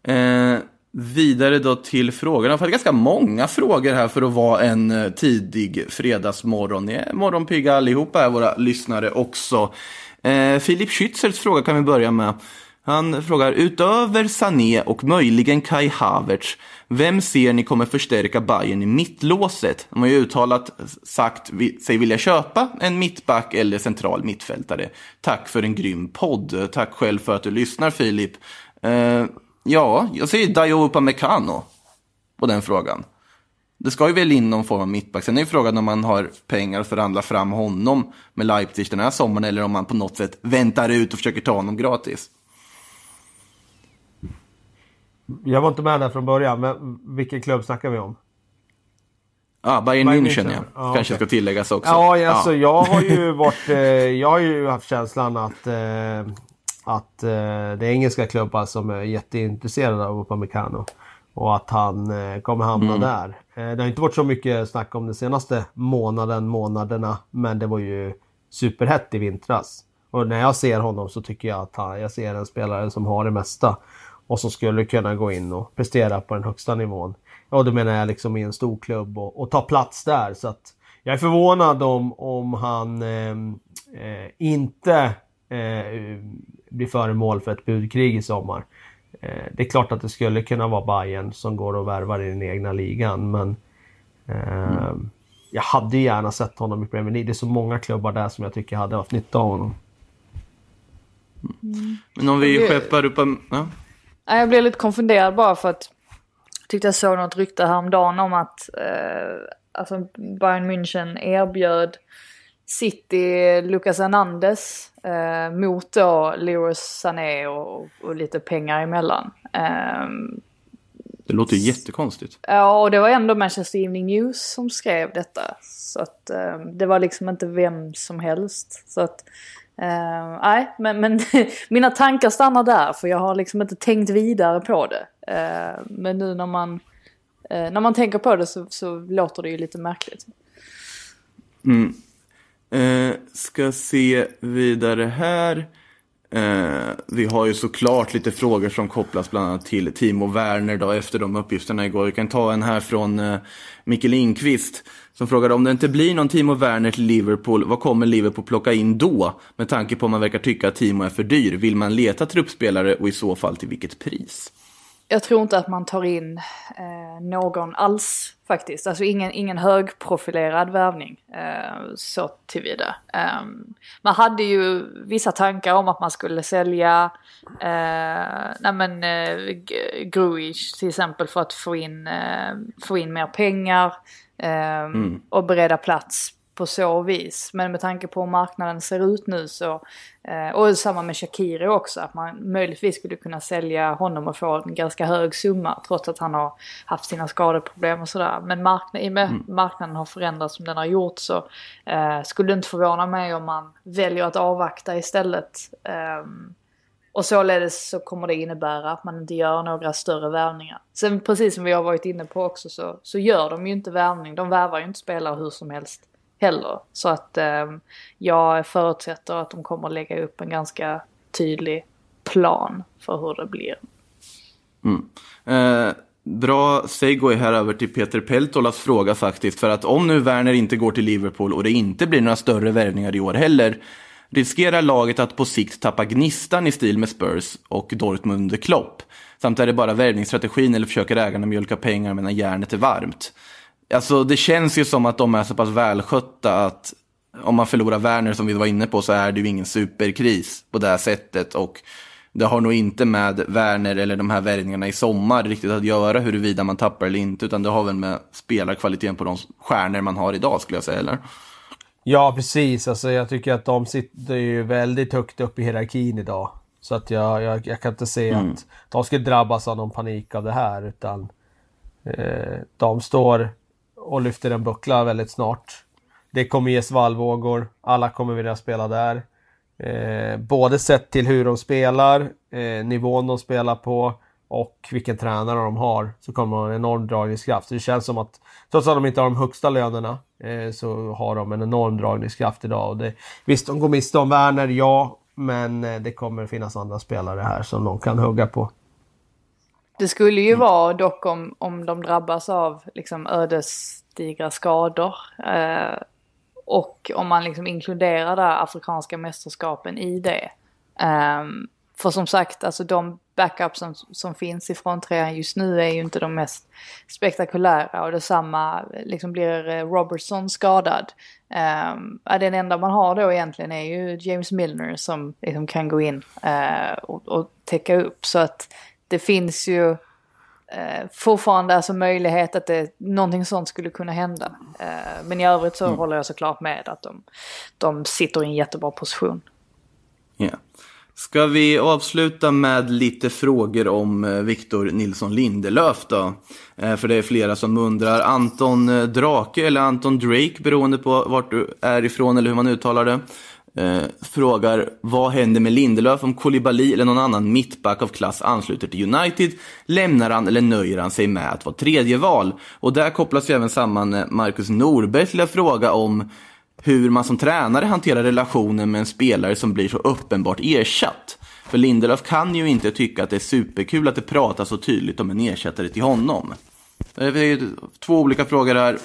Eh, vidare då till frågorna. Jag har ganska många frågor här för att vara en eh, tidig fredagsmorgon. Ni är morgonpigga allihopa, är våra lyssnare också. Eh, Filip Schützels fråga kan vi börja med. Han frågar, utöver Sané och möjligen Kai Havertz, vem ser ni kommer förstärka Bayern i mittlåset? De har ju uttalat sagt sig vilja köpa en mittback eller central mittfältare. Tack för en grym podd. Tack själv för att du lyssnar Filip. Uh, ja, jag säger Dayo Upamecano på den frågan. Det ska ju väl in någon form av mittback. Sen är ju frågan om man har pengar att förhandla fram honom med Leipzig den här sommaren eller om man på något sätt väntar ut och försöker ta honom gratis. Jag var inte med där från början, men vilken klubb snackar vi om? Ah, Bayern, Bayern München, München, ja. ja, Kanske okej. ska tilläggas också. Ja, alltså jag har ju varit... Eh, jag har ju haft känslan att... Eh, att eh, det är engelska klubbar som är jätteintresserade av Upamecano. Och att han eh, kommer hamna där. Eh, det har inte varit så mycket snack om den senaste månaden, månaderna. Men det var ju superhett i vintras. Och när jag ser honom så tycker jag att han, jag ser en spelare som har det mesta. Och som skulle kunna gå in och prestera på den högsta nivån och då menar jag liksom i en stor klubb och, och ta plats där. Så att jag är förvånad om, om han eh, eh, inte eh, blir föremål för ett budkrig i sommar. Eh, det är klart att det skulle kunna vara Bayern som går och värvar i den egna ligan men mm. Jag hade gärna sett honom i Premier League. Det är så många klubbar där som jag tycker hade haft nytta av honom. Mm. Men om vi skeppar upp... Ja. Jag blev lite konfunderad bara för att jag tyckte jag såg något rykte häromdagen om att eh, alltså Bayern München erbjöd City Lucas Hernandez eh, mot då Leroy Sané och, och, lite pengar emellan. Eh, det låter ju jättekonstigt. Ja, och det var ändå Manchester Evening News som skrev detta. Så att eh, det var liksom inte vem som helst. Så att, Uh, nej, men, men mina tankar stannar där för jag har liksom inte tänkt vidare på det. Uh, men nu när man, uh, när man tänker på det så, så låter det ju lite märkligt. Mm. Eh, ska se vidare här. Eh, vi har ju såklart lite frågor som kopplas bland annat till Timo Werner då, efter de uppgifterna igår. Vi kan ta en här från eh, Mikael Lindqvist som frågade om det inte blir någon Timo Werner till Liverpool, vad kommer Liverpool plocka in då? Med tanke på att man verkar tycka att Timo är för dyr. Vill man leta truppspelare och i så fall till vilket pris? Jag tror inte att man tar in eh, någon alls faktiskt. Alltså ingen, ingen högprofilerad värvning eh, så tillvida. Eh, man hade ju vissa tankar om att man skulle sälja eh, nej men, eh, Gruish till exempel för att få in, eh, få in mer pengar eh, mm. och bereda plats på så vis. Men med tanke på hur marknaden ser ut nu så, eh, och samma med Shakiri också, att man möjligtvis skulle kunna sälja honom och få en ganska hög summa trots att han har haft sina skadeproblem och sådär. Men marknad, i och med mm. marknaden har förändrats som den har gjort så eh, skulle det inte förvåna mig om man väljer att avvakta istället. Eh, och således så kommer det innebära att man inte gör några större värvningar. Sen precis som vi har varit inne på också så, så gör de ju inte värvning. De värvar ju inte spelare hur som helst heller. Så att eh, jag förutsätter att de kommer lägga upp en ganska tydlig plan för hur det blir. Mm. Eh, bra segway här över till Peter Peltolas fråga faktiskt. För att om nu Werner inte går till Liverpool och det inte blir några större värvningar i år heller. Riskerar laget att på sikt tappa gnistan i stil med Spurs och Dortmund under Klopp? Samt är det bara värvningsstrategin eller försöker ägarna mjölka pengar medan järnet är varmt? Alltså det känns ju som att de är så pass välskötta att om man förlorar Werner som vi var inne på så är det ju ingen superkris på det här sättet. Och det har nog inte med Werner eller de här värvningarna i sommar riktigt att göra huruvida man tappar eller inte. Utan det har väl med spelarkvaliteten på de stjärnor man har idag skulle jag säga, eller? Ja, precis. Alltså, jag tycker att de sitter ju väldigt högt upp i hierarkin idag. Så att jag, jag, jag kan inte se mm. att de skulle drabbas av någon panik av det här. Utan eh, de står och lyfter en buckla väldigt snart. Det kommer ge svallvågor. Alla kommer vilja spela där. Eh, både sett till hur de spelar, eh, nivån de spelar på och vilken tränare de har så kommer de ha en enorm dragningskraft. Det känns som att trots att de inte har de högsta lönerna eh, så har de en enorm dragningskraft idag. Och det, visst, de går miste om Werner, ja, men eh, det kommer finnas andra spelare här som de kan hugga på. Det skulle ju vara dock om, om de drabbas av liksom ödesdigra skador. Eh, och om man liksom inkluderar där afrikanska mästerskapen i det. Eh, för som sagt, alltså de backups som, som finns ifrån trean just nu är ju inte de mest spektakulära. Och detsamma liksom blir eh, Robertson skadad. Eh, den enda man har då egentligen är ju James Milner som liksom kan gå in eh, och, och täcka upp. Så att det finns ju eh, fortfarande alltså möjlighet att det, någonting sånt skulle kunna hända. Eh, men i övrigt så mm. håller jag såklart med att de, de sitter i en jättebra position. Yeah. Ska vi avsluta med lite frågor om eh, Victor Nilsson Lindelöf då? Eh, för det är flera som undrar. Anton eh, Drake eller Anton Drake beroende på vart du är ifrån eller hur man uttalar det. Frågar vad händer med Lindelöf om Koulibaly eller någon annan mittback av klass ansluter till United? Lämnar han eller nöjer han sig med att vara tredje val? Och där kopplas ju även samman Marcus Norbergs lilla fråga om hur man som tränare hanterar relationen med en spelare som blir så uppenbart ersatt. För Lindelöf kan ju inte tycka att det är superkul att det pratas så tydligt om en ersättare till honom. Eh, det är två olika frågor här.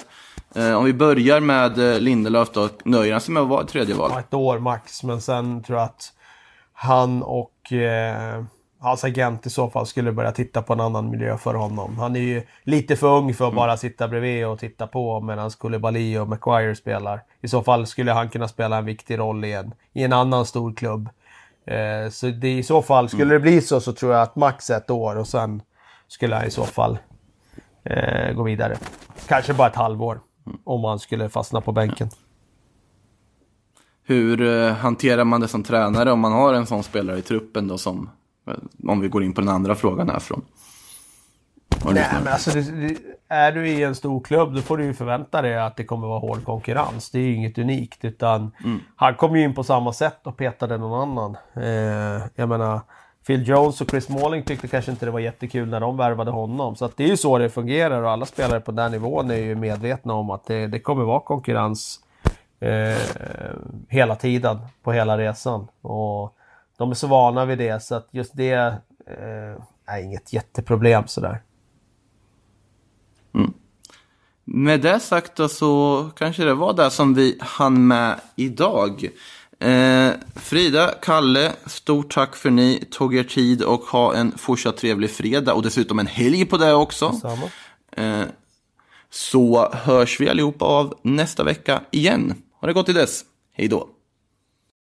Eh, om vi börjar med eh, Lindelöf då, nöjer han sig med att vara ett tredje val? Ett år max, men sen tror jag att han och eh, hans agent i så fall skulle börja titta på en annan miljö för honom. Han är ju lite för ung för att bara sitta bredvid och titta på medan Koulibaly och Maguire spelar. I så fall skulle han kunna spela en viktig roll i en, i en annan stor klubb. Eh, så det, i så fall, skulle det bli så så tror jag att max ett år och sen skulle han i så fall eh, gå vidare. Kanske bara ett halvår. Om han skulle fastna på bänken. Hur eh, hanterar man det som tränare om man har en sån spelare i truppen då som, om vi går in på den andra frågan härifrån? Nej, men alltså, det, det, är du i en stor klubb då får du ju förvänta dig att det kommer vara hård konkurrens. Det är ju inget unikt utan han kom ju in på samma sätt och petade någon annan. Eh, jag menar, Phil Jones och Chris Smalling tyckte kanske inte det var jättekul när de värvade honom. Så att det är ju så det fungerar och alla spelare på den nivån är ju medvetna om att det, det kommer vara konkurrens eh, hela tiden på hela resan. Och de är så vana vid det så att just det eh, är inget jätteproblem sådär. Med det sagt då så kanske det var det som vi hann med idag. Eh, Frida, Kalle, stort tack för ni tog er tid och ha en fortsatt trevlig fredag och dessutom en helg på det också. Eh, så hörs vi allihopa av nästa vecka igen. Ha det gott till dess. Hej då.